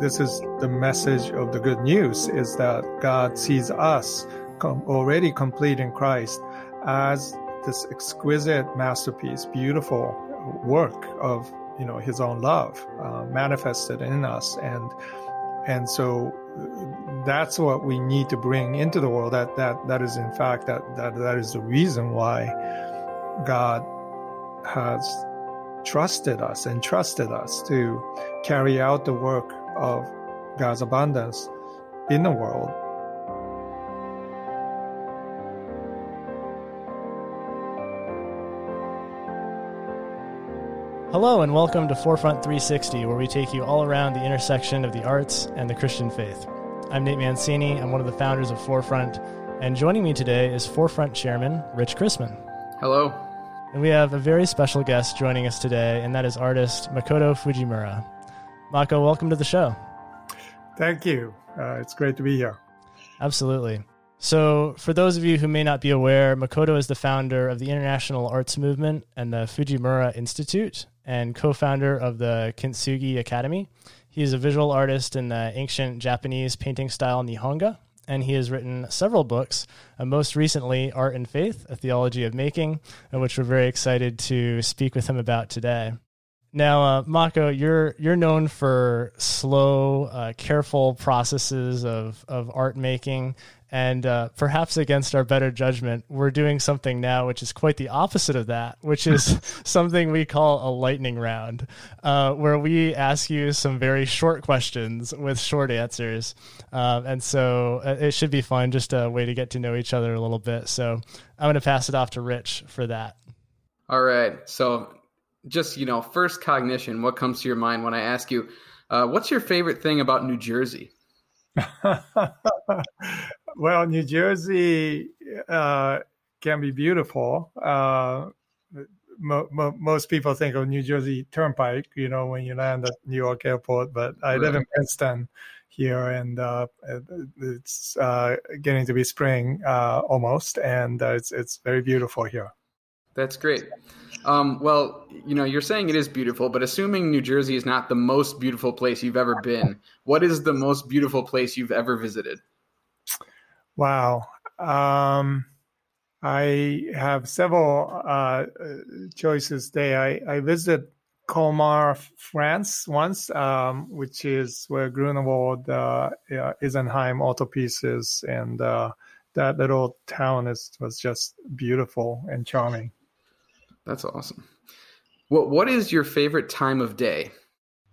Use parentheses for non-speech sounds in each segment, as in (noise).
this is the message of the good news is that God sees us com- already complete in Christ as this exquisite masterpiece, beautiful work of you know His own love uh, manifested in us, and and so that's what we need to bring into the world. That that that is in fact that that that is the reason why God has trusted us and trusted us to carry out the work of God's abundance in the world. Hello, and welcome to Forefront 360, where we take you all around the intersection of the arts and the Christian faith. I'm Nate Mancini. I'm one of the founders of Forefront, and joining me today is Forefront Chairman Rich Chrisman. Hello. And we have a very special guest joining us today, and that is artist Makoto Fujimura. Mako, welcome to the show. Thank you. Uh, it's great to be here. Absolutely. So, for those of you who may not be aware, Makoto is the founder of the International Arts Movement and the Fujimura Institute, and co founder of the Kintsugi Academy. He is a visual artist in the ancient Japanese painting style Nihonga, and he has written several books, uh, most recently, Art and Faith, A Theology of Making, uh, which we're very excited to speak with him about today. Now, uh, Mako, you're you're known for slow, uh, careful processes of of art making, and uh, perhaps against our better judgment, we're doing something now which is quite the opposite of that, which is (laughs) something we call a lightning round, uh, where we ask you some very short questions with short answers. Um, and so uh, it should be fun, just a way to get to know each other a little bit. So I'm going to pass it off to Rich for that. All right. So just, you know, first cognition, what comes to your mind when I ask you, uh, what's your favorite thing about New Jersey? (laughs) well, New Jersey uh, can be beautiful. Uh, mo- mo- most people think of New Jersey Turnpike, you know, when you land at New York Airport. But I right. live in Princeton here, and uh, it's uh, getting to be spring uh, almost, and uh, it's it's very beautiful here. That's great. Um, well, you know, you're saying it is beautiful, but assuming New Jersey is not the most beautiful place you've ever been, what is the most beautiful place you've ever visited? Wow. Um, I have several uh, choices there. I, I visited Colmar, France once, um, which is where Grunewald, uh, Isenheim Altarpieces, and uh, that little town is was just beautiful and charming. That's awesome. What What is your favorite time of day?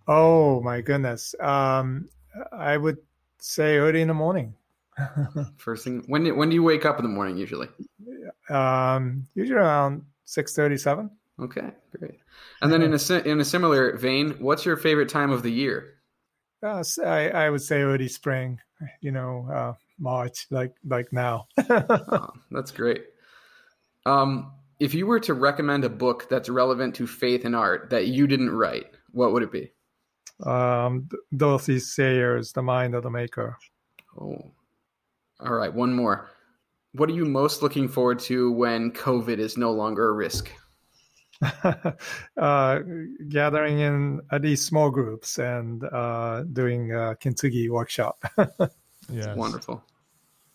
Oh my goodness, um, I would say early in the morning. (laughs) First thing, when when do you wake up in the morning usually? Um, usually around six thirty seven. Okay, great. And then in a in a similar vein, what's your favorite time of the year? Uh, I I would say early spring. You know, uh, March, like like now. oh, (laughs) that's great. Um, if you were to recommend a book that's relevant to faith and art that you didn't write, what would it be? Um, Dorothy Sayers, The Mind of the Maker. Oh, all right, one more. What are you most looking forward to when COVID is no longer a risk? (laughs) uh, gathering in at least small groups and uh, doing a kintsugi workshop. (laughs) yeah, wonderful.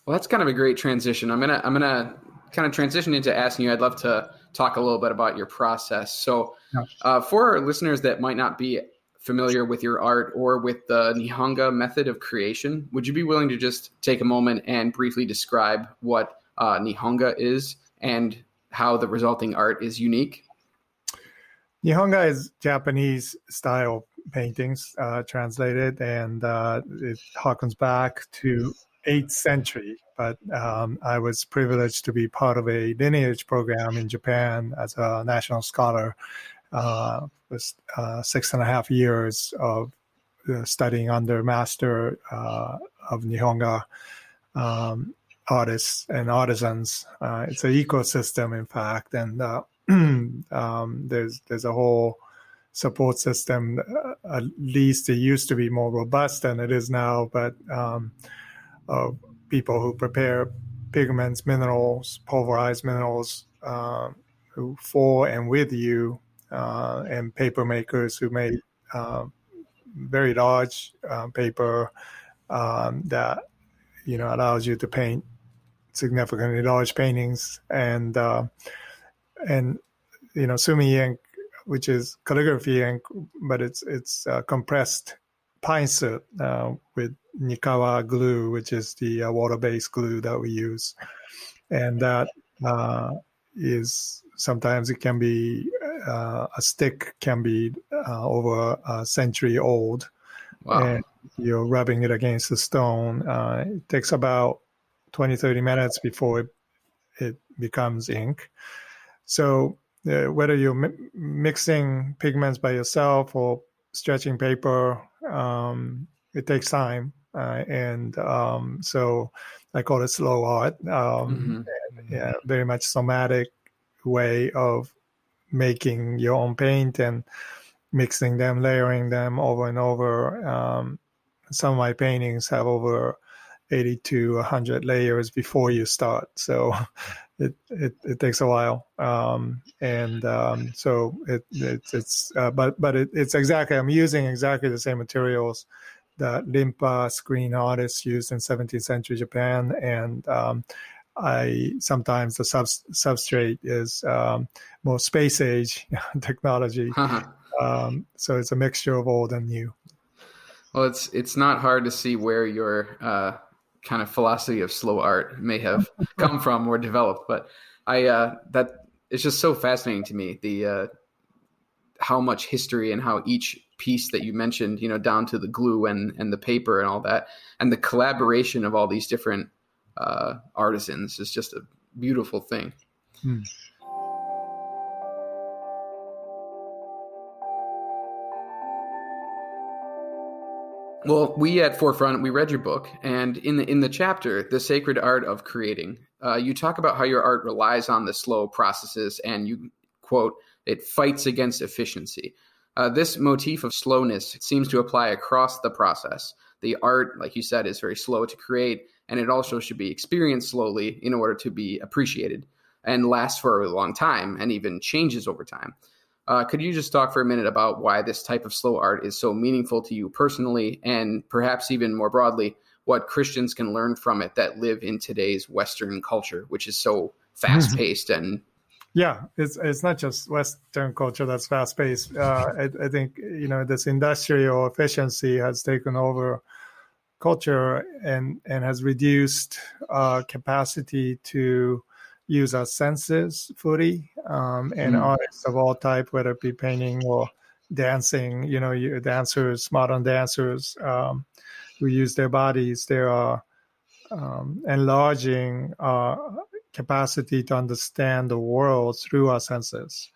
Well, that's kind of a great transition. I'm gonna I'm gonna kind of transition into asking you. I'd love to talk a little bit about your process. So, uh, for our listeners that might not be familiar with your art or with the Nihonga method of creation, would you be willing to just take a moment and briefly describe what uh, Nihonga is and how the resulting art is unique? Nihonga is Japanese style paintings uh, translated, and uh, it harkens back to 8th century. But um, I was privileged to be part of a lineage program in Japan as a national scholar uh, was uh, six and a half years of uh, studying under master uh, of Nihonga um, artists and artisans. Uh, it's an ecosystem, in fact, and uh, (clears throat) um, there's there's a whole support system. at least it used to be more robust than it is now, but um, people who prepare pigments, minerals, pulverized minerals, who for and with you uh, and paper makers who made uh, very large uh, paper um, that you know allows you to paint significantly large paintings and uh, and you know sumi ink which is calligraphy ink but it's it's uh, compressed pine soot uh, with nikawa glue which is the uh, water-based glue that we use and that uh, is sometimes it can be uh, a stick can be over a century old wow. and you're rubbing it against the stone. Uh, it takes about 20, 30 minutes before it, it becomes ink. So uh, whether you're mi- mixing pigments by yourself or stretching paper, um, it takes time. Uh, and um, so I call it slow art. Um, mm-hmm. yeah, very much somatic way of making your own paint and mixing them, layering them over and over. Um, some of my paintings have over 80 to 100 layers before you start. So (laughs) it, it, it takes a while. Um, and um, so it, it, it's, uh, but, but it, it's exactly, I'm using exactly the same materials that Rinpa screen artists used in 17th century Japan. And um, I sometimes the sub, substrate is um, more space age (laughs) technology. (laughs) Uh-huh. Um, so it's a mixture of old and new. Well, it's it's not hard to see where your uh, kind of philosophy of slow art may have (laughs) come from or developed, but I uh, that it's just so fascinating to me the uh, how much history and how each piece that you mentioned, you know, down to the glue and and the paper and all that, and the collaboration of all these different uh, artisans is just a beautiful thing. Hmm. Well, we at Forefront we read your book, and in the in the chapter, "The Sacred Art of Creating," uh, you talk about how your art relies on the slow processes, and you quote, "It fights against efficiency." Uh, this motif of slowness seems to apply across the process. The art, like you said, is very slow to create, and it also should be experienced slowly in order to be appreciated and last for a long time, and even changes over time. Uh, could you just talk for a minute about why this type of slow art is so meaningful to you personally, and perhaps even more broadly, what Christians can learn from it that live in today's Western culture, which is so fast paced and yeah, it's it's not just Western culture that's fast paced. Uh, I, I, think you know this industrial efficiency has taken over culture and and has reduced uh, capacity to use our senses fully. Um, and mm. artists of all type, whether it be painting or dancing, you know, you, dancers, modern dancers um, who use their bodies, they are um, enlarging our capacity to understand the world through our senses.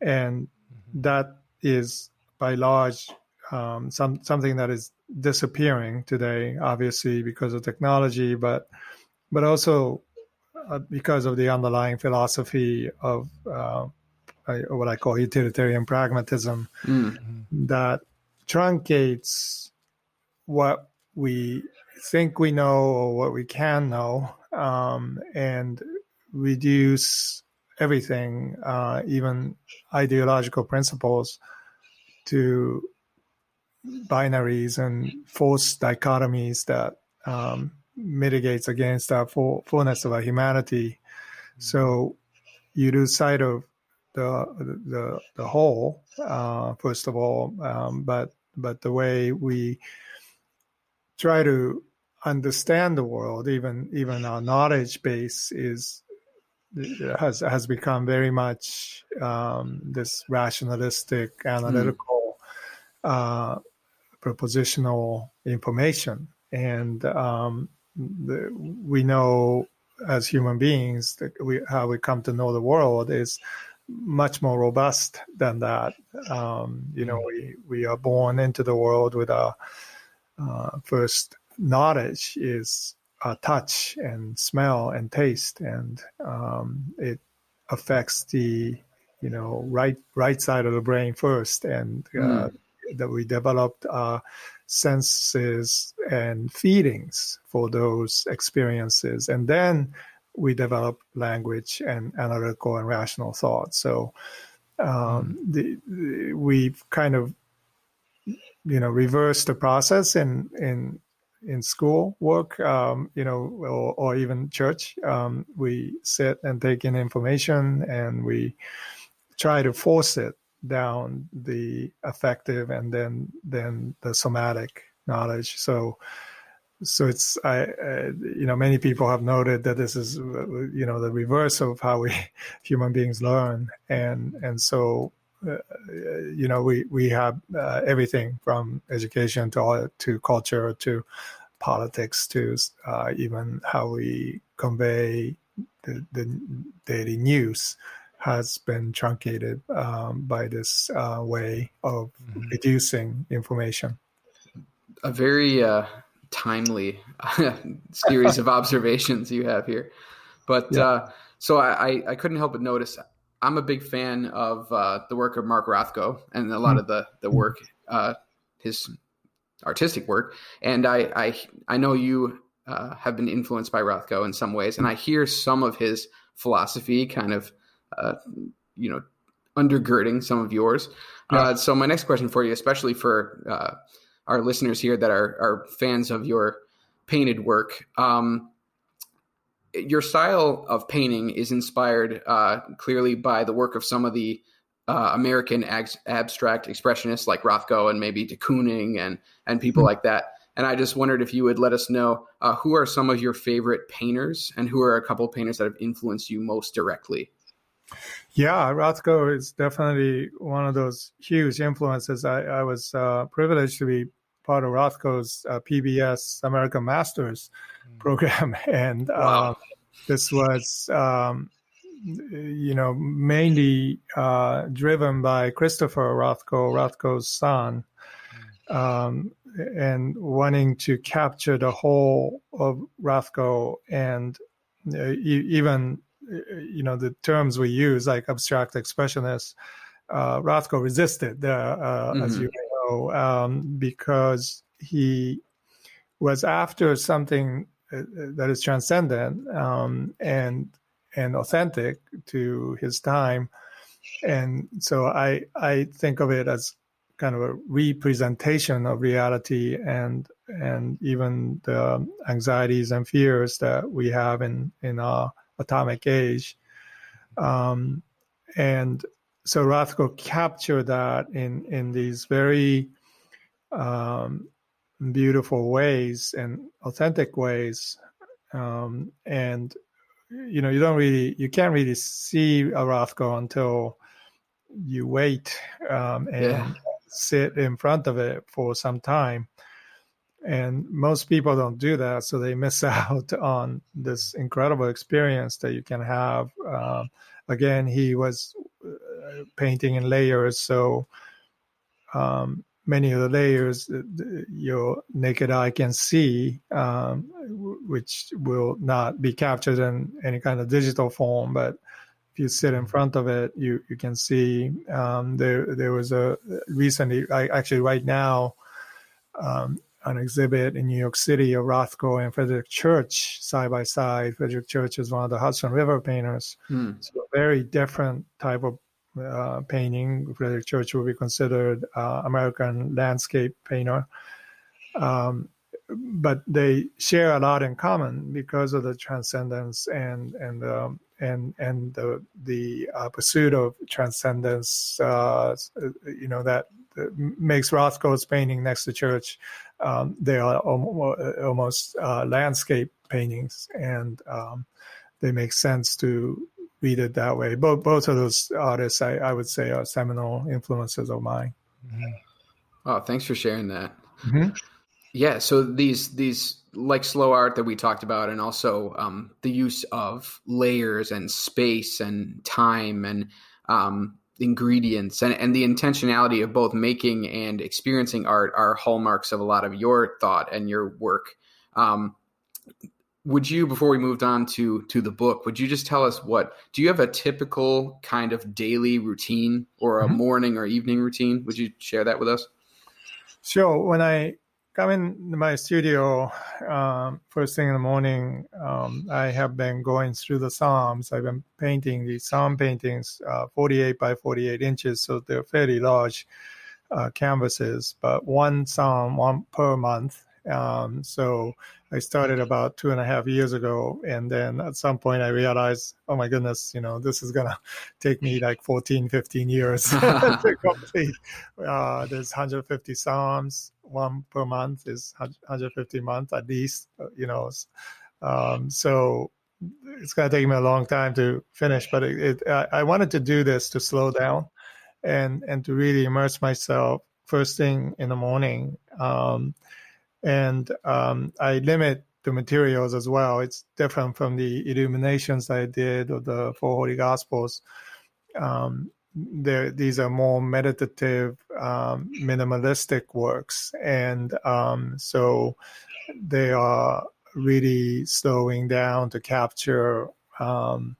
And mm-hmm. that is by large um, some something that is disappearing today, obviously because of technology, but but also uh, because of the underlying philosophy of uh, what I call utilitarian pragmatism mm. that truncates what we think we know or what we can know um, and reduce everything, uh, even ideological principles, to binaries and false dichotomies that um, mitigates against the full, fullness of our humanity. Mm-hmm. So you lose sight of the the the whole uh, first of all, um, but but the way we try to understand the world, even even our knowledge base is has has become very much um, this rationalistic, analytical, mm. uh, propositional information, and um, the, we know as human beings that we how we come to know the world is much more robust than that. Um, you know, we we are born into the world with our uh, first knowledge is our touch and smell and taste, and um, it affects the you know right right side of the brain first, and uh, mm. that we developed our senses and feelings for those experiences. And then we develop language and analytical and rational thought. So um, the, the, we've kind of you know reverse the process in in in school work, um, you know, or, or even church. Um, we sit and take in information and we try to force it down the affective and then then the somatic knowledge. So so it's I, uh, you know many people have noted that this is you know the reverse of how we (laughs) human beings learn and and so you know we we have uh, everything from education to to culture to politics to uh, even how we convey the, the daily news has been truncated um, by this uh, way of mm-hmm. reducing information. A very uh, timely (laughs) series of observations you have here. But yeah. uh, so I, I couldn't help but notice I'm a big fan of uh, the work of Mark Rothko and a lot mm-hmm. of the, the work, uh, his artistic work. And I, I, I know you uh, have been influenced by Rothko in some ways, and I hear some of his philosophy kind of, uh, you know, undergirding some of yours. Yeah. Uh, so my next question for you, especially for our listeners here that are, are fans of your painted work. Um, your style of painting is inspired uh, clearly by the work of some of the uh, American ag- abstract expressionists like Rothko and maybe de Kooning and and people mm-hmm. like that. And I just wondered if you would let us know uh, who are some of your favorite painters and who are a couple of painters that have influenced you most directly. Yeah, Rothko is definitely one of those huge influences. I, I was uh, privileged to be part of Rothko's uh, PBS American Masters mm. program, (laughs) and wow. uh, this was, um, you know, mainly uh, driven by Christopher Rothko, Rothko's son, mm. um, and wanting to capture the whole of Rothko and uh, even, you know, the terms we use like abstract expressionist. Uh, Rothko resisted, uh, mm-hmm. as you um, because he was after something uh, that is transcendent um, and and authentic to his time, and so I I think of it as kind of a representation of reality and and even the anxieties and fears that we have in in our atomic age, um, and so Rothko captured that in in these very um, beautiful ways and authentic ways. Um, and you know, you don't really, you can't really see a Rothko until you wait um, and yeah. sit in front of it for some time. And most people don't do that, so they miss (laughs) out on this incredible experience that you can have. Um, again, he was painting in layers, so um, many of the layers your naked eye can see, um, which will not be captured in any kind of digital form. But if you sit in front of it, you, you can see. Um, there there was a recently, I, actually right now, um, an exhibit in New York City of Rothko and Frederick Church side by side. Frederick Church is one of the Hudson River painters. Hmm. So a very different type of uh, painting. Frederick Church will be considered uh, American landscape painter. Um, but they share a lot in common because of the transcendence and and um, and and the the uh, pursuit of transcendence. Uh, you know that, makes Rothko's painting next to church. Um, they are almost uh, landscape paintings, and um, they make sense to read it that way. Both both of those artists, I, I would say, are seminal influences of mine. Mm-hmm. Oh, thanks for sharing that. Mm-hmm. Yeah, so these these like slow art that we talked about, and also um, the use of layers and space and time and um, ingredients and, and the intentionality of both making and experiencing art are hallmarks of a lot of your thought and your work. Um, would you before we moved on to to the book would you just tell us what do you have a typical kind of daily routine or a mm-hmm. morning or evening routine would you share that with us sure when i come in my studio um, first thing in the morning um, i have been going through the psalms i've been painting these psalm paintings uh, 48 by 48 inches so they're fairly large uh, canvases, but one psalm, one per month. Um, so I started about two and a half years ago. And then at some point I realized, oh my goodness, you know, this is going (laughs) to take me like 14, 15 years (laughs) to (laughs) complete. Uh, there's 150 Psalms, one per month is 150 month at least, uh, you know. Um, so it's going to take me a long time to finish, but it, it, I, I wanted to do this to slow down and, and to really immerse myself first thing in the morning. Um, and um, I limit the materials as well. It's different from the illuminations I did of the Four Holy Gospels. Um, these are more meditative, um, minimalistic works, and um, so they are really slowing down to capture um,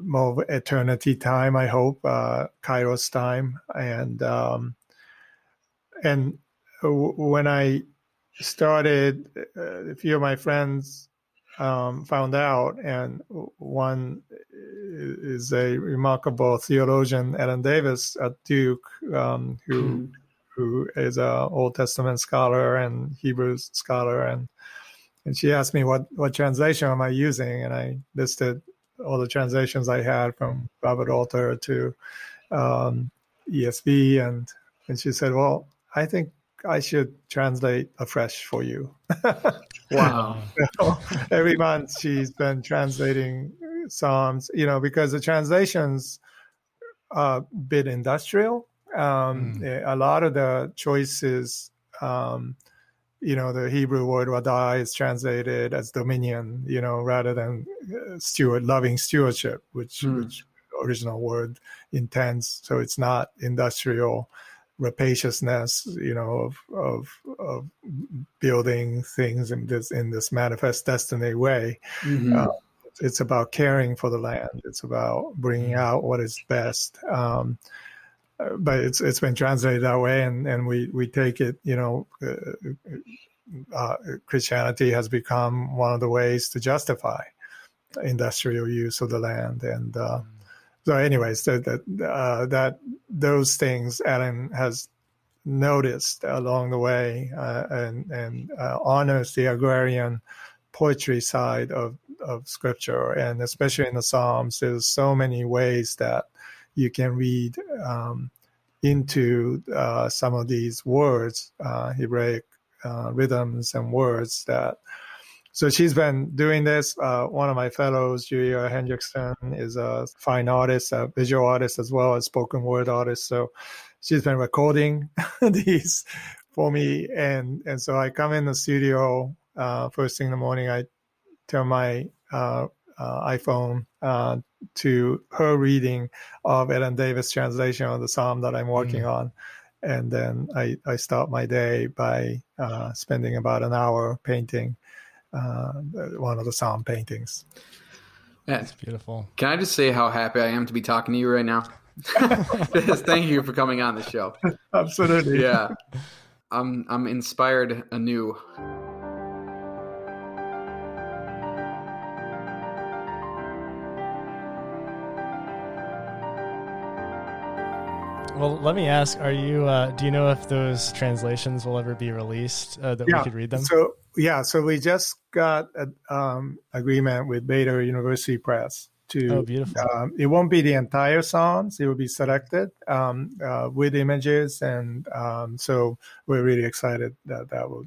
more eternity time. I hope uh, Kairos time, and um, and when I started, uh, a few of my friends um, found out, and one is a remarkable theologian, Ellen Davis at Duke, um, who mm. who is a Old Testament scholar and Hebrew scholar, and and she asked me what what translation am I using, and I listed all the translations I had from Robert Alter to um, ESV, and and she said, well, I think I should translate afresh for you. (laughs) wow. so every month she's been translating Psalms, you know, because the translations are a bit industrial. Um, mm. A lot of the choices, um, you know, the Hebrew word radah is translated as dominion, you know, rather than uh, steward, loving stewardship, which, mm. which original word intends. So it's not industrial rapaciousness, you know, of of of building things in this in this manifest destiny way. Mm-hmm. Uh, it's about caring for the land. It's about bringing mm-hmm. out what is best. Um, uh, but it's it's been translated that way, and, and we, we take it. You know, uh, uh, Christianity has become one of the ways to justify industrial use of the land, and uh, mm-hmm so anyways so that uh, that those things Ellen has noticed along the way uh, and and uh, honors the agrarian poetry side of of scripture. And especially in the psalms there's so many ways that you can read um, into uh, some of these words uh, hebraic uh, rhythms and words that so she's been doing this. Uh, one of my fellows, Julia Hendrickson, is a fine artist, a visual artist as well as spoken word artist. So she's been recording (laughs) these for me, and and so I come in the studio uh, first thing in the morning. I turn my uh, uh iPhone uh, to her reading of Ellen Davis' translation of the psalm that I'm working mm. on and then I, I start my day by uh, spending about an hour painting uh, one of the psalm paintings. That's beautiful. Can I just say how happy I am to be talking to you right now? (laughs) (laughs) Thank you for coming on the show. Absolutely. Yeah. I'm I'm inspired anew. Well, let me ask: Are you? Uh, do you know if those translations will ever be released uh, that yeah. we could read them? So yeah, so we just got an um, agreement with Baylor University Press to. Oh, beautiful! Um, it won't be the entire songs; it will be selected um, uh, with images, and um, so we're really excited that that will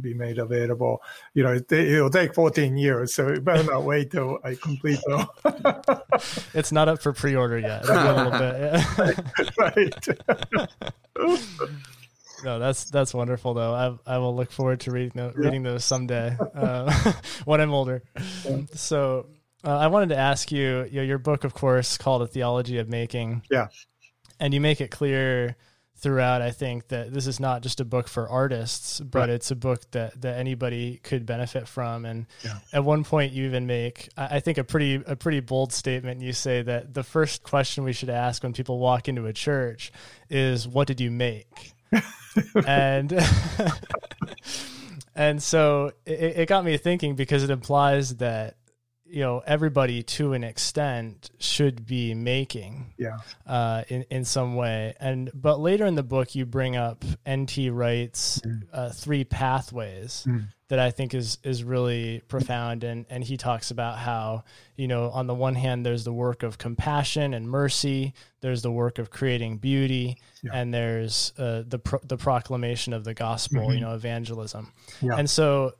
be made available. You know, it, will take 14 years, so you better not wait till I complete them. (laughs) it's not up for pre-order yet. It'll a little bit. Yeah. (laughs) right. (laughs) no, that's that's wonderful though. I I will look forward to reading those, reading those someday uh, when I'm older. Yeah. So uh, I wanted to ask you, you know, your book, of course, called "A Theology of Making." Yeah, and you make it clear throughout i think that this is not just a book for artists but right. it's a book that that anybody could benefit from and yeah. at one point you even make i think a pretty a pretty bold statement you say that the first question we should ask when people walk into a church is what did you make (laughs) and (laughs) and so it, it got me thinking because it implies that you know everybody to an extent should be making yeah uh, in in some way and but later in the book you bring up nt wright's mm. uh, three pathways mm. that i think is is really profound and and he talks about how you know on the one hand there's the work of compassion and mercy there's the work of creating beauty yeah. and there's uh, the pro- the proclamation of the gospel mm-hmm. you know evangelism yeah. and so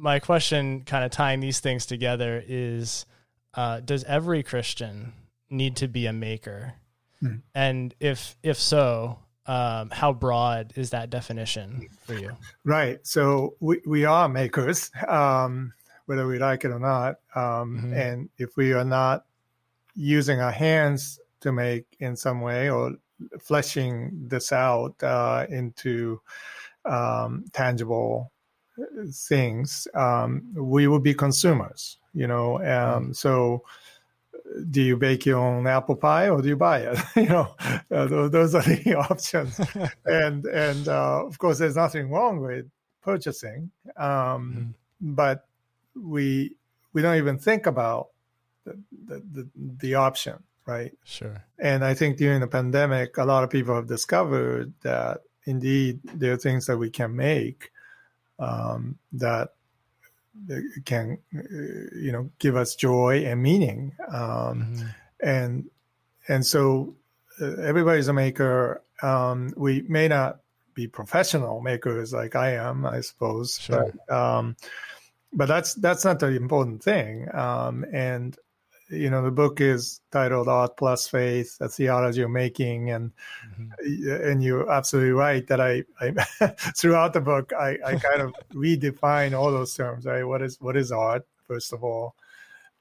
my question, kind of tying these things together, is uh, does every Christian need to be a maker? Hmm. And if if so, um, how broad is that definition for you? Right. So we, we are makers, um, whether we like it or not. Um, mm-hmm. And if we are not using our hands to make in some way or fleshing this out uh, into um, tangible things, um, we will be consumers. You know, um, mm. so do you bake your own apple pie or do you buy it? (laughs) you know, uh, those, are the (laughs) options. (laughs) and and uh, of course, there's nothing wrong with purchasing, um, mm. but we we don't even think about the, the, the, the option, right? Sure. And I think during the pandemic, a lot of people have discovered that indeed there are things that we can make um, that can you know give us joy and meaning um, mm-hmm. and and so uh, everybody's a maker um, we may not be professional makers like i am i suppose sure. but um, but that's that's not the important thing um, and you know the book is titled art plus faith a theology of making and mm-hmm. and you're absolutely right that i, I (laughs) throughout the book i, I kind of redefine all those terms right what is what is art first of all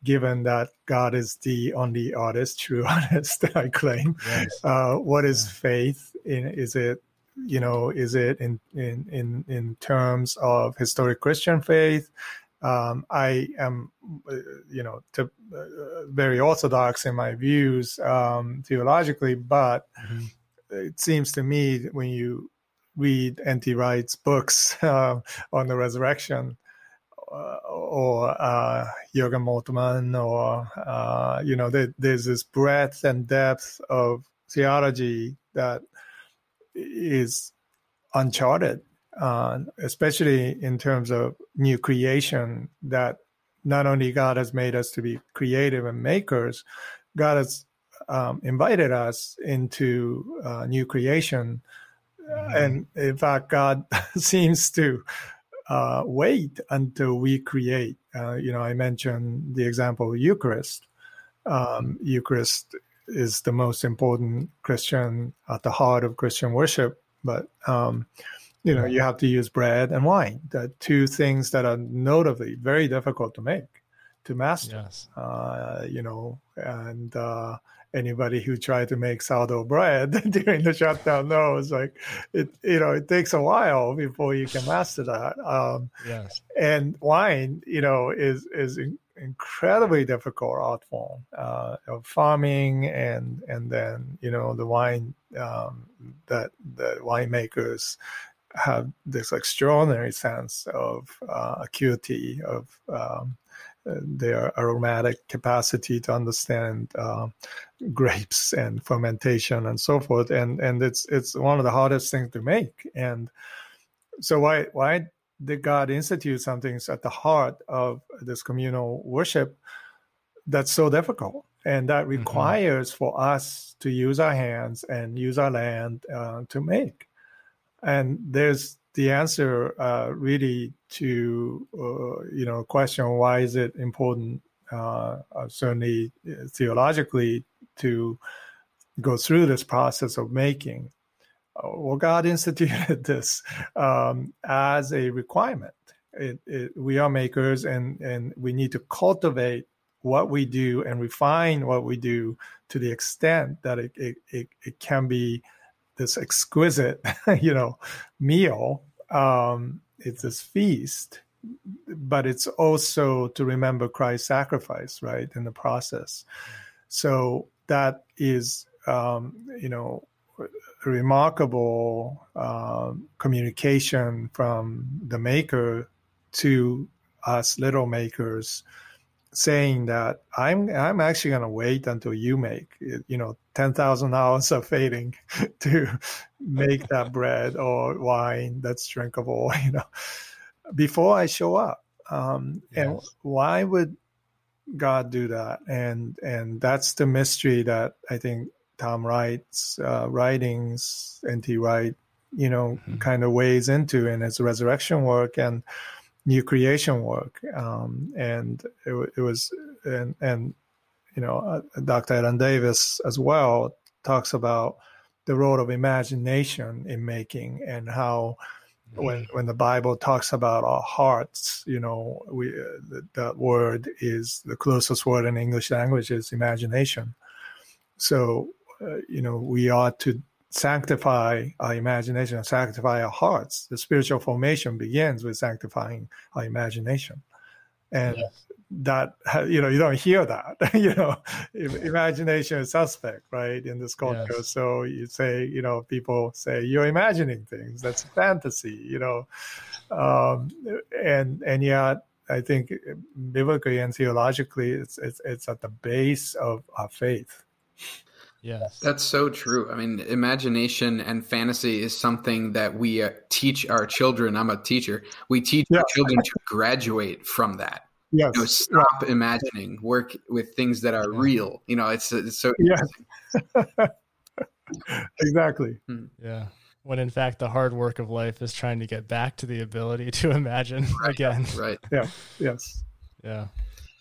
given that god is the only artist true (laughs) artist i claim yes. uh, what is yeah. faith in, is it you know is it in in in in terms of historic christian faith um, I am, uh, you know, to, uh, very orthodox in my views um, theologically, but mm-hmm. it seems to me when you read N.T. Wright's books uh, (laughs) on the resurrection, uh, or uh, Jürgen Moltmann, or uh, you know, there, there's this breadth and depth of theology that is uncharted uh, especially in terms of new creation, that not only God has made us to be creative and makers, God has um, invited us into uh, new creation. Mm-hmm. And in fact, God (laughs) seems to uh, wait until we create. Uh, you know, I mentioned the example of Eucharist. Um, Eucharist is the most important Christian at the heart of Christian worship, but um, you know, you have to use bread and wine, the two things that are notably very difficult to make, to master. Yes. Uh, you know, and uh, anybody who tried to make sourdough bread (laughs) during the shutdown knows, like, it, you know, it takes a while before you can master that. Um, yes. And wine, you know, is is in, incredibly difficult art form uh, of farming, and and then you know the wine um, that the winemakers have this extraordinary sense of uh, acuity of um, their aromatic capacity to understand uh, grapes and fermentation and so forth and and it's it's one of the hardest things to make and so why why did god institute something at the heart of this communal worship that's so difficult and that mm-hmm. requires mm-hmm. for us to use our hands and use our land uh, to make and there's the answer uh, really to uh, you know question why is it important uh, uh certainly uh, theologically to go through this process of making? Uh, well god (laughs) instituted this um, as a requirement. It, it, we are makers and and we need to cultivate what we do and refine what we do to the extent that it, it, it, it can be this exquisite, (laughs) you know, meal. Um, it's this feast, but it's also to remember Christ's sacrifice, right, in the process. So that is, um, you know, remarkable uh, communication from the maker to us little makers saying that I'm I'm actually going to wait until you make you know ten thousand hours of fading (laughs) to make that (laughs) bread or wine that's drinkable, (laughs) you know, before I show up. Um, yes. And why would God do that? And and that's the mystery that I think Tom Wright's uh, writings, N.T. Wright, you know, mm-hmm. kind of weighs into in his resurrection work and new creation work. Um, and it, it, was, and, and you know, uh, Dr. Ellen Davis as well talks about the role of imagination in making and how when when the Bible talks about our hearts, you know, we uh, that word is the closest word in English language is imagination. So, uh, you know, we ought to sanctify our imagination and sanctify our hearts. The spiritual formation begins with sanctifying our imagination. And yes. that, (laughs) you know, you don't hear that, (laughs) you know, imagination is suspect, right, in this culture. Yes. So you say, you know, people say, you're imagining things. That's fantasy, you know. Um, and, and yet, I think biblically and theologically, it's, it's, it's at the base of our faith. Yes. That's so true. I mean, imagination and fantasy is something that we uh, teach our children. I'm a teacher. We teach yeah. our children to graduate from that. Yes. You know, stop yeah. imagining, work with things that are real. You know, it's, it's so. Yeah. (laughs) exactly. Hmm. Yeah. When in fact, the hard work of life is trying to get back to the ability to imagine right. (laughs) again. Right. Yeah. Yes. Yeah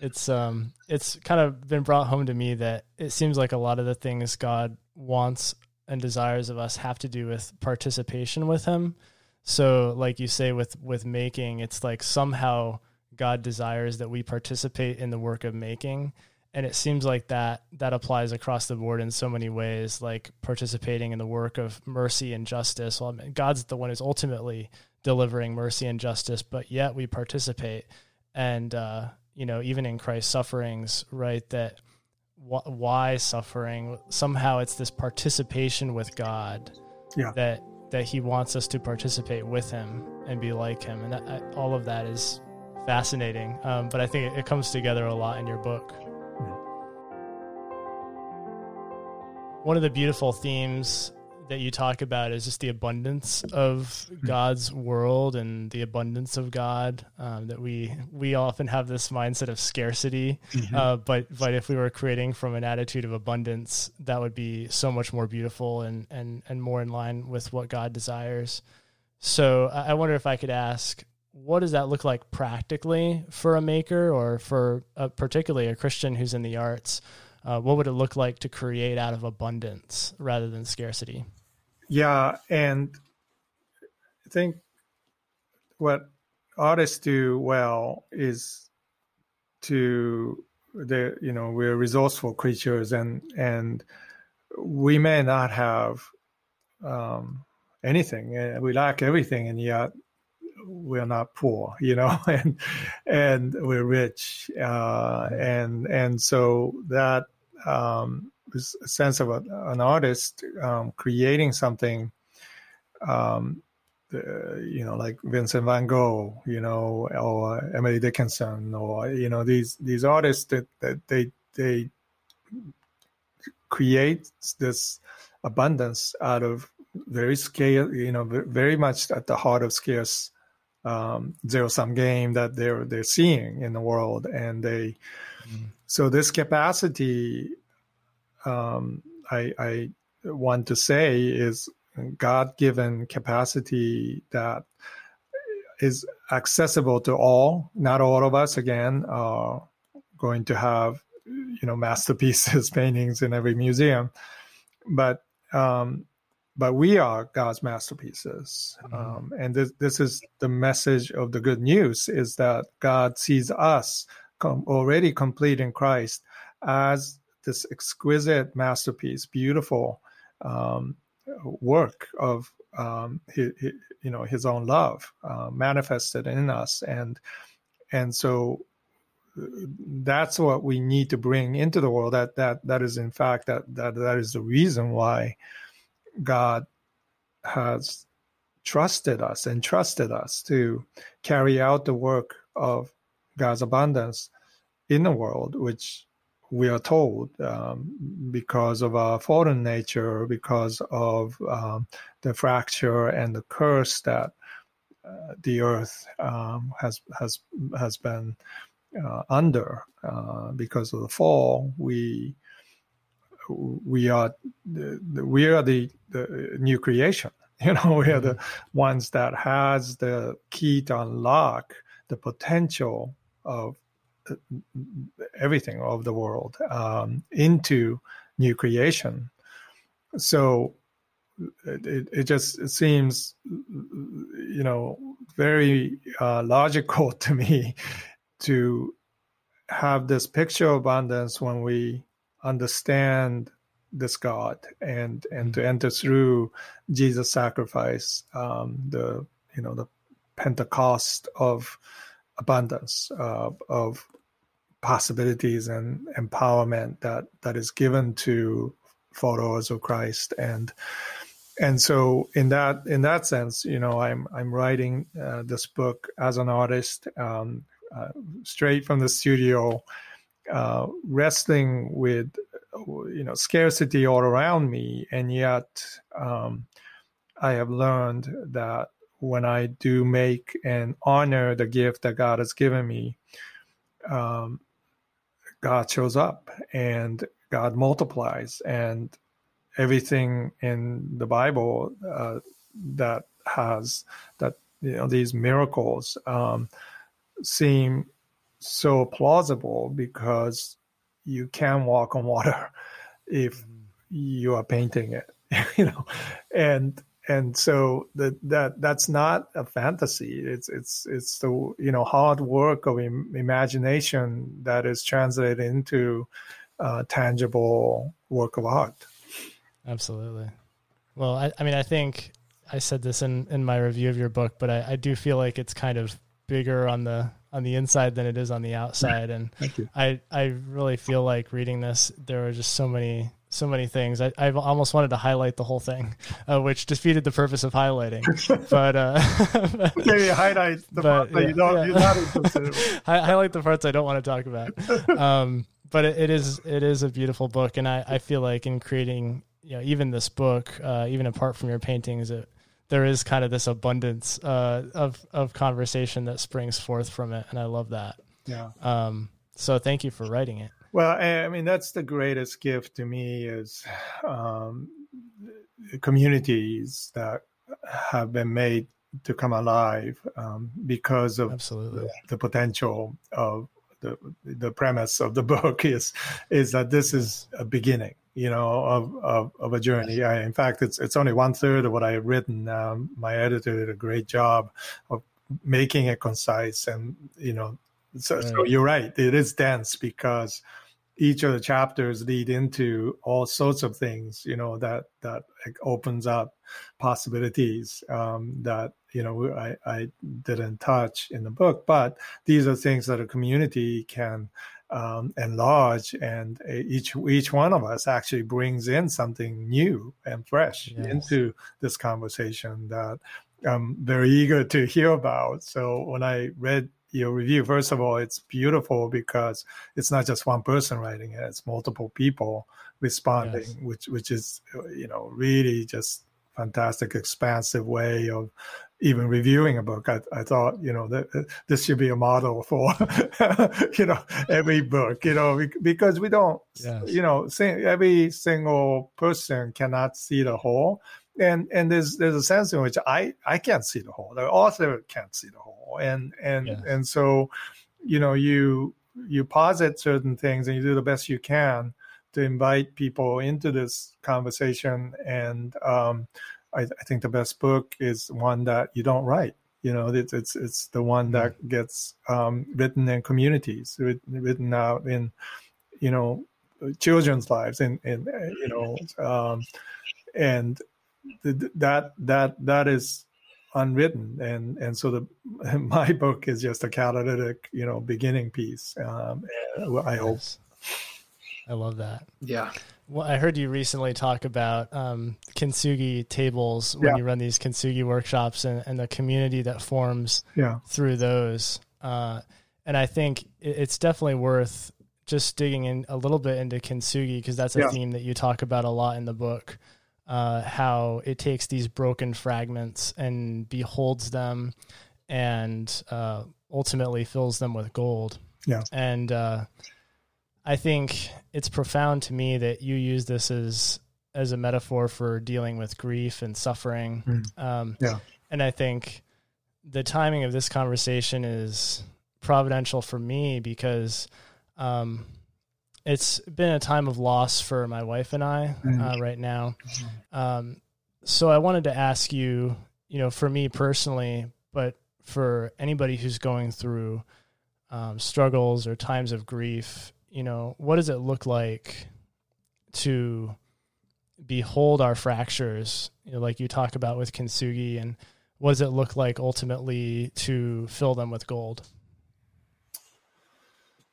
it's um it's kind of been brought home to me that it seems like a lot of the things God wants and desires of us have to do with participation with him. So like you say with with making, it's like somehow God desires that we participate in the work of making. And it seems like that that applies across the board in so many ways, like participating in the work of mercy and justice. Well, God's the one who's ultimately delivering mercy and justice, but yet we participate. And uh, you know, even in Christ's sufferings, right? That wh- why suffering? Somehow it's this participation with God. Yeah. That that He wants us to participate with Him and be like Him, and that, all of that is fascinating. Um, but I think it, it, comes together a lot in your book. Mm-hmm. One of the beautiful themes that you talk about is just the abundance of hmm. God's world and the abundance of God. Um, that we we often have this mindset of scarcity, mm-hmm. uh, but but if we were creating from an attitude of abundance, that would be so much more beautiful and and and more in line with what God desires. So I wonder if I could ask, what does that look like practically for a maker or for a, particularly a Christian who's in the arts? Uh, what would it look like to create out of abundance rather than scarcity? Yeah, and I think what artists do well is to the you know we're resourceful creatures and and we may not have um, anything. Eh, we lack everything and yet we're not poor (laughs) you know and and we're rich uh, and and so that um, sense of a, an artist um, creating something, um, you know, like Vincent Van Gogh, you know, or Emily Dickinson, or you know, these these artists that, that they they create this abundance out of very scale, you know, very much at the heart of scarce um, zero sum game that they're they're seeing in the world, and they. Mm. So this capacity um, I, I want to say is God given capacity that is accessible to all. Not all of us, again, are going to have, you know, masterpieces, (laughs) paintings in every museum, but um, but we are God's masterpieces, mm-hmm. um, and this this is the message of the good news: is that God sees us com- already complete in Christ as this exquisite masterpiece, beautiful um, work of um, his, his, you know his own love uh, manifested in us, and and so uh, that's what we need to bring into the world. That that that is in fact that that that is the reason why God has trusted us and trusted us to carry out the work of God's abundance in the world, which we are told um, because of our fallen nature, because of um, the fracture and the curse that uh, the earth um, has has has been uh, under uh, because of the fall. We we are the, we are the, the new creation. (laughs) You know, we are the mm-hmm. ones that has the key to unlock the potential of everything of the world um, into new creation. So it, it just it seems, you know, very uh, logical (laughs) to me to have this picture of abundance when we understand this God and and to enter through Jesus' sacrifice, um, the you know the Pentecost of abundance uh, of possibilities and empowerment that that is given to followers of Christ. And and so in that in that sense you know i'm i'm writing uh, this book as an artist um, uh, straight from the studio uh, wrestling with you know scarcity all around me. And yet um, i have learned that when i do make and honor the gift that god has given me um, god shows up and god multiplies and everything in the bible uh, that has that you know these miracles um, seem so plausible because you can walk on water (laughs) if mm-hmm. you are painting it (laughs) you know and and so that that that's not a fantasy. It's it's it's the you know hard work of Im- imagination that is translated into uh, tangible work of art. Absolutely. Well I, I mean i think i said this in in my review of your book but I, I do feel like it's kind of bigger on the on the inside than it is on the outside. And I I really feel like reading this, there were just so many so many things. I I almost wanted to highlight the whole thing, uh, which defeated the purpose of highlighting. (laughs) but uh, (laughs) maybe highlight the but, yeah, you don't yeah. you're not interested. (laughs) highlight the parts I don't want to talk about. Um, but it, it is it is a beautiful book, and I I feel like in creating you know even this book, uh, even apart from your paintings, it there is kind of this abundance uh, of of conversation that springs forth from it, and I love that. Yeah. Um, so thank you for writing it. Well, I mean that's the greatest gift to me is um, communities that have been made to come alive um, because of Absolutely. The, the potential of the the premise of the (laughs) book is is that this is a beginning you know, of, of, of a journey. I, in fact, it's it's only one third of what I have written. Um, my editor did a great job of making it concise, and you know, so, right. so you're right. It is dense because each of the chapters lead into all sorts of things. You know that that opens up possibilities um, that you know I, I didn't touch in the book, but these are things that a community can um, and large, and each each one of us actually brings in something new and fresh yes. into this conversation that I'm very eager to hear about. So when I read your review, first of all, it's beautiful because it's not just one person writing it; it's multiple people responding, yes. which which is you know really just fantastic, expansive way of even reviewing a book. I, I thought, you know, that this should be a model for, (laughs) you know, every book, you know, because we don't, yes. you know, every single person cannot see the whole. And, and there's, there's a sense in which I, I can't see the whole, the author can't see the whole. And, and, yes. and so, you know, you, you posit certain things and you do the best you can to invite people into this conversation. And um, I, I, think the best book is one that you don't write. You know, it's it's, it's the one that mm-hmm. gets um, written in communities, written out in, you know, children's lives, and and you know, um, and that that that is unwritten and and so the (laughs) my book is just a catalytic you know beginning piece um, i hope I love that. Yeah. Well, I heard you recently talk about um, kintsugi tables when yeah. you run these kintsugi workshops and, and, the community that forms yeah. through those. Uh, and I think it's definitely worth just digging in a little bit into kintsugi because that's a yeah. theme that you talk about a lot in the book. Uh, how it takes these broken fragments and beholds them, and uh, ultimately fills them with gold. Yeah, and uh, I think it's profound to me that you use this as as a metaphor for dealing with grief and suffering. Mm. Um, yeah, and I think the timing of this conversation is providential for me because um, it's been a time of loss for my wife and I mm. uh, right now. Um, so I wanted to ask you, you know, for me personally, but for anybody who's going through um, struggles or times of grief, you know, what does it look like to behold our fractures, you know, like you talk about with kintsugi, and what does it look like ultimately to fill them with gold?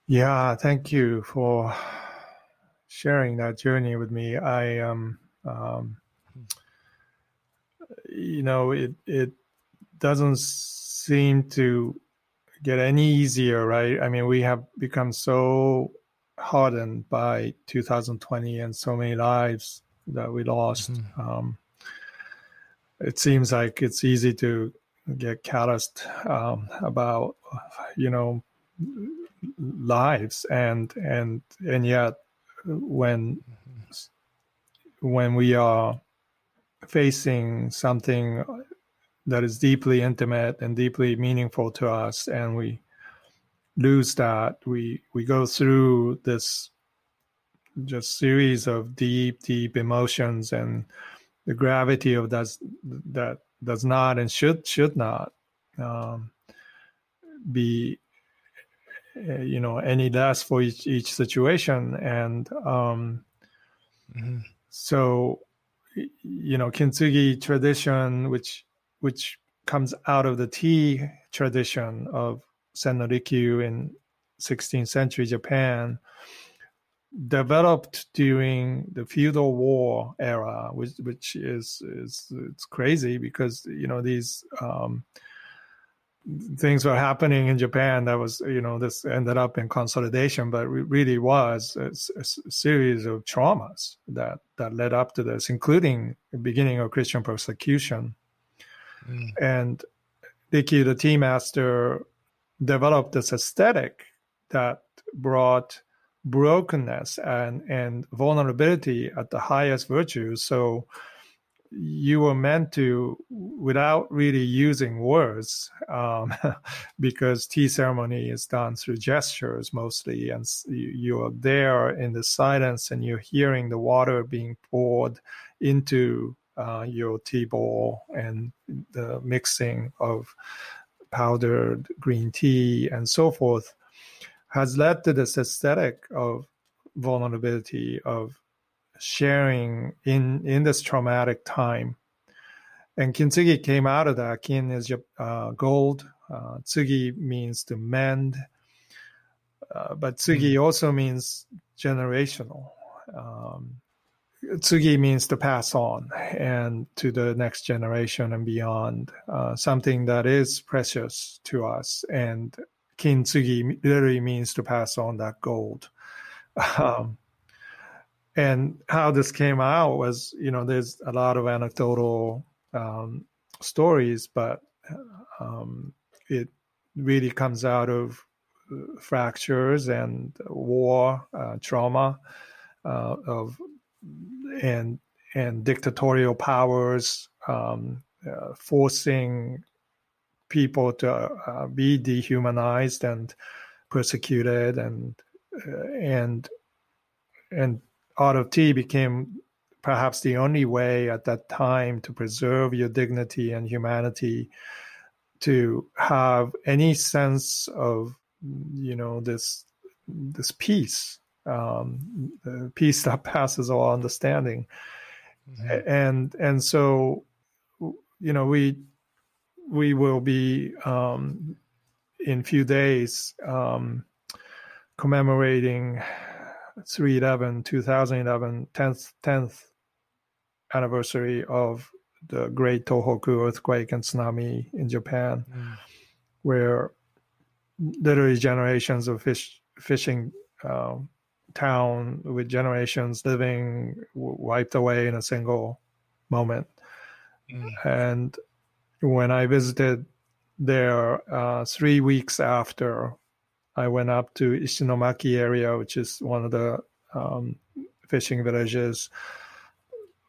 Yeah, thank you for sharing that journey with me. I um, um you know, it it doesn't seem to get any easier, right? I mean, we have become so hardened by 2020 and so many lives that we lost. Mm-hmm. Um, it seems like it's easy to get calloused um, about, you know, lives and and and yet when when we are facing something that is deeply intimate and deeply meaningful to us and we lose that we we go through this just series of deep deep emotions and the gravity of that that does not and should should not um, be you know any less for each each situation and um, mm-hmm. so you know kintsugi tradition which which comes out of the tea tradition of Sen-no-rikyu in 16th century Japan developed during the feudal war era which which is is it's crazy because you know these um, things were happening in Japan that was, you know, this ended up in consolidation, but it really was a, a, series of traumas that, that led up to this, including the beginning of Christian persecution. Mm. And Rikyu, the tea master, developed this aesthetic that brought brokenness and, and vulnerability at the highest virtue. So, you were meant to, without really using words, um, (laughs) because tea ceremony is done through gestures mostly, and you are there in the silence and you're hearing the water being poured into uh, your tea bowl and the mixing of powdered green tea and so forth has led to this aesthetic of vulnerability of sharing in in this traumatic time. And kintsugi came out of that. Kin is uh, gold. Uh, tsugi means to mend. Uh, but tsugi mm also means generational. Um, tsugi means to pass on and to the next generation and beyond, uh, something that is precious to us. And kintsugi literally means to pass on that gold. (laughs) Um, and how this came out was you know there's a lot of anecdotal um, stories but um, it really comes out of uh, fractures and war uh, trauma uh, of and and dictatorial powers um, uh, forcing people to uh, be dehumanized and persecuted and uh, and and art of tea became perhaps the only way at that time to preserve your dignity and humanity to have any sense of you know this this peace um, peace that (laughs) passes all understanding mm-hmm. and and so you know we we will be um, in few days um, commemorating 311 2011 10th 10th anniversary of the great tohoku earthquake and tsunami in japan mm. where literally generations of fish fishing uh, town with generations living wiped away in a single moment. Mm. And when I visited there uh, three weeks after I went up to Ishinomaki area, which is one of the um, fishing villages,